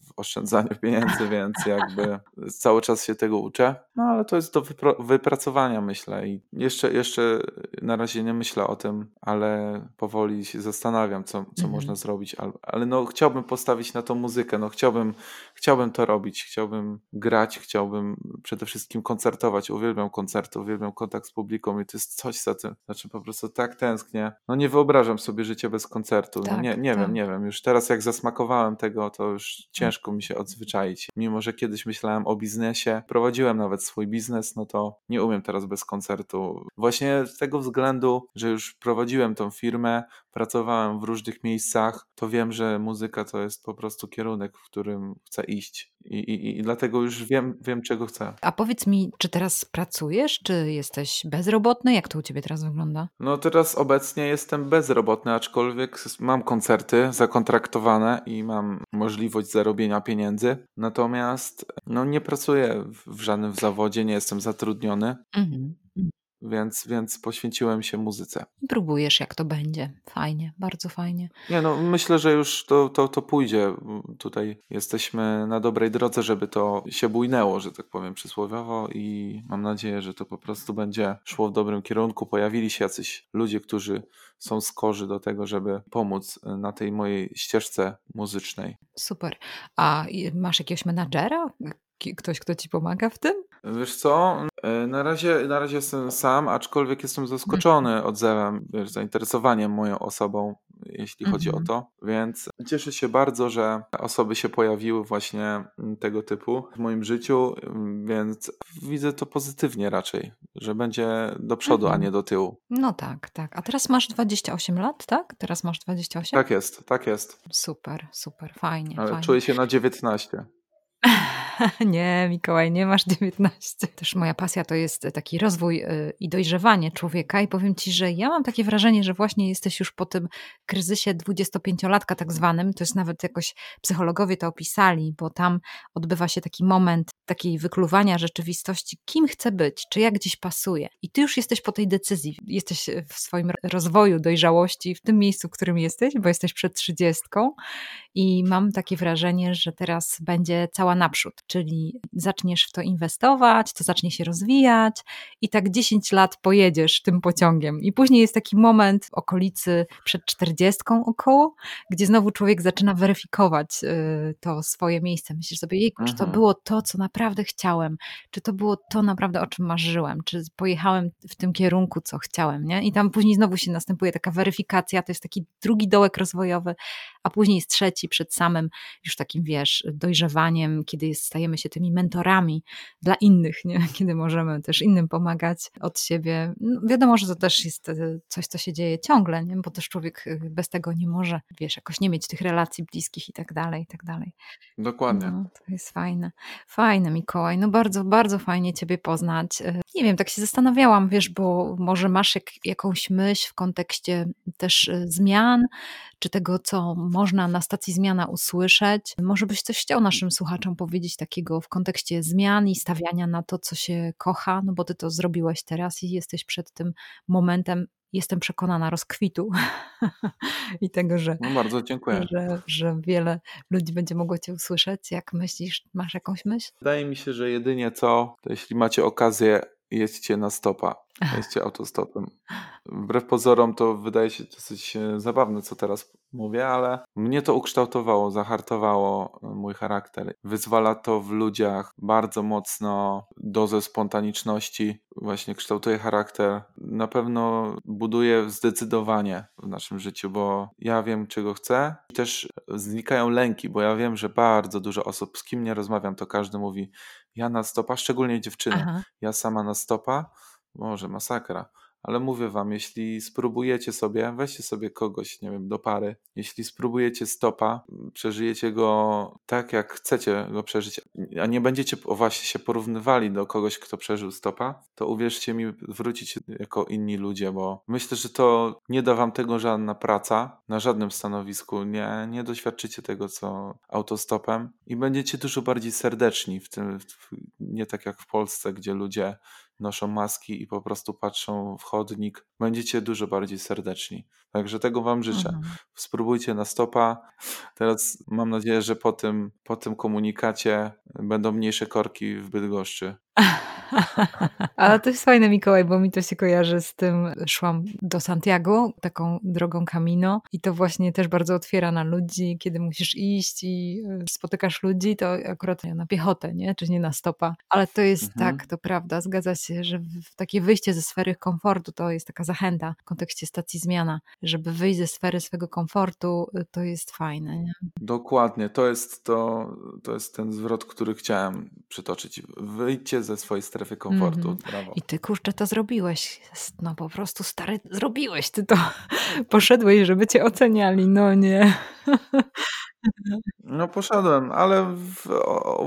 w oszczędzaniu pieniędzy, więc jakby cały czas się tego uczę. No ale to jest do wypracowania, myślę. I jeszcze, jeszcze na razie nie myślę o tym, ale powoli się zastanawiam, co, co Mhm. można zrobić. Ale, no, chciałbym postawić na tą muzykę. No, chciałbym, chciałbym to robić. Chciałbym grać, chciałbym przede wszystkim koncertować. Uwielbiam koncerty, uwielbiam kontakt z publiką i to jest coś za tym. Znaczy po prostu tak tęsknię. No nie wyobrażam sobie życia bez koncertu. No, Tak, nie, nie tak. wiem, nie wiem. Już teraz jak zasmakowałem tego, to już ciężko mi się odzwyczaić. Mimo, że kiedyś myślałem o biznesie, prowadziłem nawet swój biznes, no to nie umiem teraz bez koncertu. Właśnie z tego względu, że już prowadziłem tą firmę, pracowałem w różnych miejscach, to wiem, że muzyka to jest po prostu kierunek, w którym chcę iść. I, i, i dlatego już wiem, wiem, czego chcę. A powiedz mi, czy teraz pracujesz, czy jesteś bezrobotny? Jak to u ciebie teraz wygląda? No teraz obecnie jestem bezrobotny, aczkolwiek mam koncerty zakontraktowane i mam możliwość zarobienia pieniędzy. Natomiast no nie pracuję w żadnym zawodzie, nie jestem zatrudniony, Mhm. Więc, więc poświęciłem się muzyce. Próbujesz, jak to będzie. Fajnie, bardzo fajnie. Nie no, myślę, że już to, to, to pójdzie. Tutaj jesteśmy na dobrej drodze, żeby to się bujnęło, że tak powiem przysłowiowo i mam nadzieję, że to po prostu będzie szło w dobrym kierunku. Pojawili się jacyś ludzie, którzy są skorzy do tego, żeby pomóc na tej mojej ścieżce muzycznej. Super. A masz jakiegoś menadżera? Ktoś, kto ci pomaga w tym? Wiesz co, e, na razie, na razie jestem sam, aczkolwiek jestem zaskoczony odzewem, wiesz, zainteresowaniem moją osobą, jeśli chodzi o Mhm. to, więc cieszę się bardzo, że osoby się pojawiły właśnie mm, tego typu w moim życiu, mm, więc widzę to pozytywnie raczej, że będzie do przodu, a Mhm. nie do tyłu. No tak, tak. A teraz masz 28 lat, tak? Teraz masz 28? Tak jest, tak jest, Super, super, fajnie, ale fajnie. czuję się na 19. Nie, Mikołaj, nie masz 19. Też moja pasja to jest taki rozwój y, i dojrzewanie człowieka i powiem ci, że ja mam takie wrażenie, że właśnie jesteś już po tym kryzysie 25-latka tak zwanym, to jest nawet jakoś psychologowie to opisali, bo tam odbywa się taki moment takiej wykluwania rzeczywistości, kim chcę być, czy ja gdzieś pasuję. I ty już jesteś po tej decyzji, jesteś w swoim rozwoju, dojrzałości, w tym miejscu, w którym jesteś, bo jesteś przed 30 i mam takie wrażenie, że teraz będzie cała naprzód, czyli zaczniesz w to inwestować, to zacznie się rozwijać i tak 10 lat pojedziesz tym pociągiem. I później jest taki moment w okolicy przed 40 około, gdzie znowu człowiek zaczyna weryfikować y, to swoje miejsce. Myślisz sobie, jejku, czy to Mhm. było to, co naprawdę chciałem? Czy to było to naprawdę, o czym marzyłem? Czy pojechałem w tym kierunku, co chciałem? Nie? I tam później znowu się następuje taka weryfikacja, to jest taki drugi dołek rozwojowy, a później jest trzeci przed samym już takim, wiesz, dojrzewaniem, kiedy jest, stajemy się tymi mentorami dla innych, nie? kiedy możemy też innym pomagać od siebie. No, wiadomo, że to też jest e, coś, co się dzieje ciągle, nie? bo też człowiek e, bez tego nie może, wiesz, jakoś nie mieć tych relacji bliskich i tak dalej, i tak dalej. Dokładnie. No, to jest fajne. Fajne, Mikołaj. No bardzo, bardzo fajnie Ciebie poznać. E, Nie wiem, tak się zastanawiałam, wiesz, bo może masz jak, jakąś myśl w kontekście też zmian, czy tego, co można na stacji Zmiana usłyszeć. Może byś coś chciał naszym słuchaczom powiedzieć takiego w kontekście zmian i stawiania na to, co się kocha, no bo Ty to zrobiłeś teraz i jesteś przed tym momentem, jestem przekonana, rozkwitu i tego, że No bardzo dziękuję. że, że wiele ludzi będzie mogło Cię usłyszeć. Jak myślisz, masz jakąś myśl? Wydaje mi się, że jedynie co, to jeśli macie okazję, jedźcie na stopa. Jeźdźcie autostopem. Wbrew pozorom to wydaje się dosyć e, zabawne, co teraz mówię, ale mnie to ukształtowało, zahartowało e, mój charakter. Wyzwala to w ludziach bardzo mocno dozę spontaniczności, właśnie kształtuje charakter. Na pewno buduje zdecydowanie w naszym życiu, bo ja wiem, czego chcę. Też znikają lęki, bo ja wiem, że bardzo dużo osób, z kim nie rozmawiam, to każdy mówi, ja na stopa, szczególnie dziewczyny, Aha. ja sama na stopa, może masakra. Ale mówię wam, jeśli spróbujecie sobie, weźcie sobie kogoś, nie wiem, do pary, jeśli spróbujecie stopa, przeżyjecie go tak, jak chcecie go przeżyć, a nie będziecie właśnie się porównywali do kogoś, kto przeżył stopa, to uwierzcie mi, wrócicie jako inni ludzie, bo myślę, że to nie da wam tego żadna praca na żadnym stanowisku, nie, nie doświadczycie tego, co autostopem i będziecie dużo bardziej serdeczni, w tym, w, nie tak jak w Polsce, gdzie ludzie noszą maski i po prostu patrzą w chodnik, będziecie dużo bardziej serdeczni. Także tego Wam życzę. Mhm. Spróbujcie na stopa. Teraz mam nadzieję, że po tym, po tym komunikacie będą mniejsze korki w Bydgoszczy. Ale to jest fajne, Mikołaj, bo mi to się kojarzy z tym, szłam do Santiago, taką drogą Camino i to właśnie też bardzo otwiera na ludzi, kiedy musisz iść i e, spotykasz ludzi, to akurat na piechotę, nie? Czy nie na stopa. Ale to jest mhm. tak, to prawda, zgadza się, że w takie wyjście ze sfery komfortu to jest taka zachęta w kontekście stacji zmiana, żeby wyjść ze sfery swojego komfortu, y, to jest fajne, nie? Dokładnie, to jest to, to jest ten zwrot, który chciałem przytoczyć. Wyjdźcie ze swojej strefy komfortu. Mm -hmm. I ty kurczę to zrobiłeś. No po prostu stary, zrobiłeś ty to. Poszedłeś, żeby cię oceniali. No nie. No poszedłem, ale w,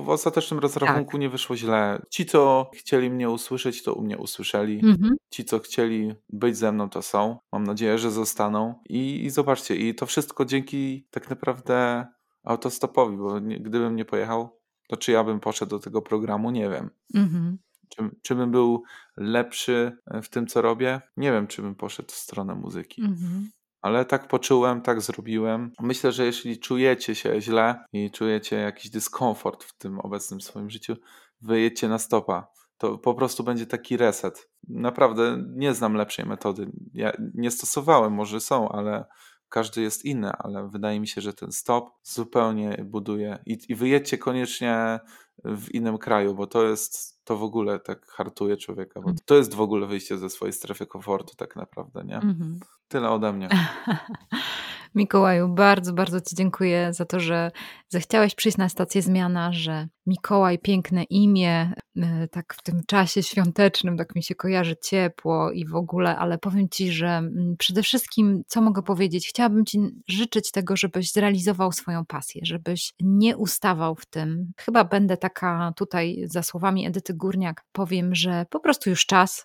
w ostatecznym rozrachunku tak. nie wyszło źle. Ci, co chcieli mnie usłyszeć, to u mnie usłyszeli. Mhm. Ci, co chcieli być ze mną, to są. Mam nadzieję, że zostaną. I, i zobaczcie, i to wszystko dzięki tak naprawdę autostopowi, bo nie, gdybym nie pojechał, to czy ja bym poszedł do tego programu, nie wiem. Mhm. Czy, czy bym był lepszy w tym, co robię? Nie wiem, czy bym poszedł w stronę muzyki. Mhm. Ale tak poczułem, tak zrobiłem. Myślę, że jeśli czujecie się źle i czujecie jakiś dyskomfort w tym obecnym swoim życiu, wyjedźcie na stopa. To po prostu będzie taki reset. Naprawdę nie znam lepszej metody. Ja nie stosowałem, może są, ale każdy jest inny, ale wydaje mi się, że ten stop zupełnie buduje. I, i wyjedźcie koniecznie w innym kraju, bo to jest, to w ogóle tak hartuje człowieka, bo mm. to jest w ogóle wyjście ze swojej strefy komfortu tak naprawdę, nie? -hmm. Tyle ode mnie. Mikołaju, bardzo, bardzo Ci dziękuję za to, że zechciałeś przyjść na stację zmiana, że Mikołaj, piękne imię, e, tak w tym czasie świątecznym, tak mi się kojarzy ciepło i w ogóle, ale powiem Ci, że mm, przede wszystkim, co mogę powiedzieć, chciałabym Ci życzyć tego, żebyś zrealizował swoją pasję, żebyś nie ustawał w tym. Chyba będę taka tutaj za słowami Edyty Górniak, powiem, że po prostu już czas,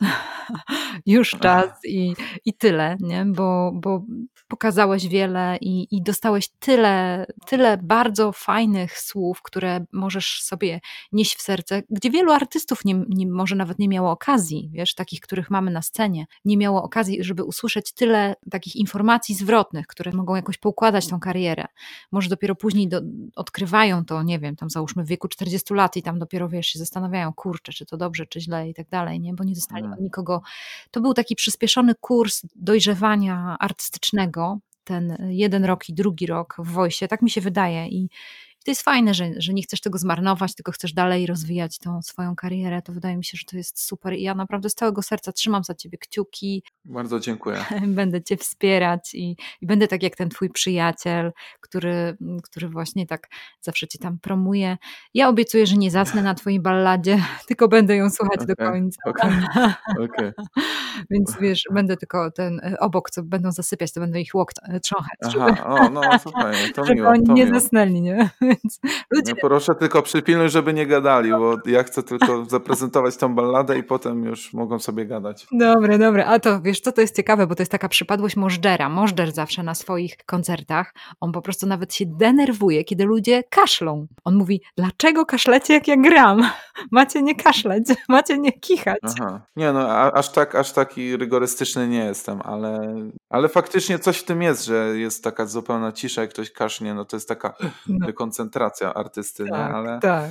już czas i, i tyle, nie? Bo, bo pokazałeś wiele i, i dostałeś tyle, tyle bardzo fajnych słów, które możesz sobie nieść w serce, gdzie wielu artystów nie, nie, może nawet nie miało okazji, wiesz, takich, których mamy na scenie, nie miało okazji, żeby usłyszeć tyle takich informacji zwrotnych, które mogą jakoś poukładać tą karierę. Może dopiero później do, odkrywają to, nie wiem, tam załóżmy w wieku 40 lat i tam dopiero, wiesz, się zastanawiają, kurczę, czy to dobrze, czy źle i tak dalej, nie? Bo nie dostali hmm. nikogo. To był taki przyspieszony kurs dojrzewania artystycznego, ten jeden rok i drugi rok w Wojsie, tak mi się wydaje i, i to jest fajne, że, że nie chcesz tego zmarnować, tylko chcesz dalej rozwijać tą swoją karierę. To wydaje mi się, że to jest super. I ja naprawdę z całego serca trzymam za ciebie kciuki. Bardzo dziękuję. Będę cię wspierać i, i będę tak jak ten twój przyjaciel, który, który właśnie tak zawsze cię tam promuje. Ja obiecuję, że nie zasnę na twojej balladzie, tylko będę ją słuchać okay, do końca. Okay, okay. Więc wiesz, będę tylko ten e, obok, co będą zasypiać, to będę ich łok e, trząchać. Aha, żeby, o, no, super, to żeby miło, oni to nie miło. zasnęli, nie? Więc ludzie... proszę tylko przypilnuj, żeby nie gadali, bo ja chcę tylko zaprezentować tą balladę i potem już mogą sobie gadać. Dobre, dobre. A to wiesz co, to jest ciekawe, bo to jest taka przypadłość Możdżera. Możdżer zawsze na swoich koncertach, on po prostu nawet się denerwuje, kiedy ludzie kaszlą. On mówi, dlaczego kaszlecie jak ja gram? Macie nie kaszleć, macie nie kichać. Aha. Nie no, aż tak, aż taki rygorystyczny nie jestem, ale, ale faktycznie coś w tym jest, że jest taka zupełna cisza, jak ktoś kasznie, no to jest taka no. koncentracja artysty, tak, nie? Ale tak.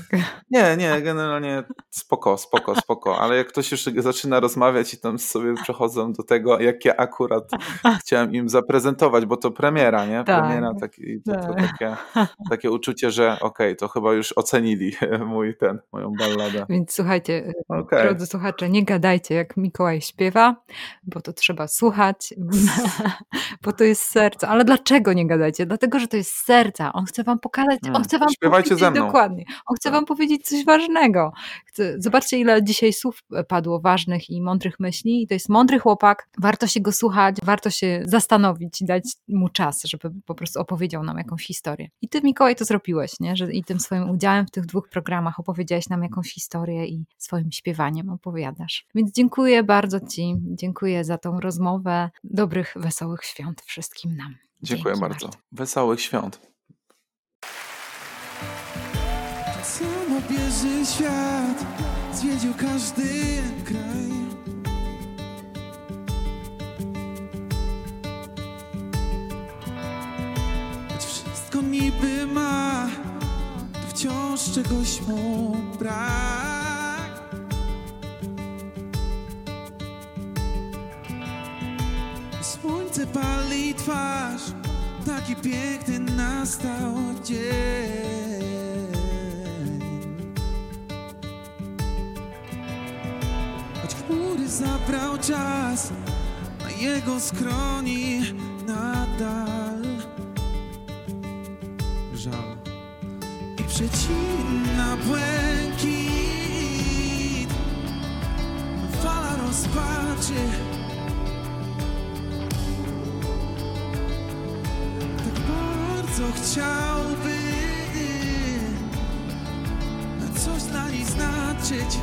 Nie, nie, generalnie spoko, spoko, spoko, ale jak ktoś już zaczyna rozmawiać i tam sobie przechodzą do tego, jak ja akurat chciałem im zaprezentować, bo to premiera, nie? Tak, premiera, taki, to, to tak. takie, takie uczucie, że okej, okay, to chyba już ocenili mój ten, moją Więc słuchajcie, okay. drodzy słuchacze, nie gadajcie jak Mikołaj śpiewa, bo to trzeba słuchać, bo to jest serce. Ale dlaczego nie gadajcie? Dlatego, że to jest serca. On chce wam pokazać, on hmm. chce wam Śpiewajcie powiedzieć ze mną. dokładnie. On chce tak. wam powiedzieć coś ważnego. Zobaczcie, ile dzisiaj słów padło ważnych i mądrych myśli. I to jest mądry chłopak. Warto się go słuchać, warto się zastanowić i dać mu czas, żeby po prostu opowiedział nam jakąś historię. I ty, Mikołaj, to zrobiłeś, nie? Że i tym swoim udziałem w tych dwóch programach opowiedziałeś nam jakąś historię i swoim śpiewaniem opowiadasz. Więc dziękuję bardzo ci. Dziękuję za tą rozmowę. Dobrych, wesołych świąt wszystkim nam. Dziękuję bardzo. bardzo. Wesołych świąt. Samo bierze świat, zwiedził każdy kraj. Wciąż czegoś mu brak. Słońce pali twarz, taki piękny nastał dzień. zabrał czas, a jego skroni nadal i przecina błękit, fala rozpaczy. Tak bardzo chciałby coś dla niej znaczyć.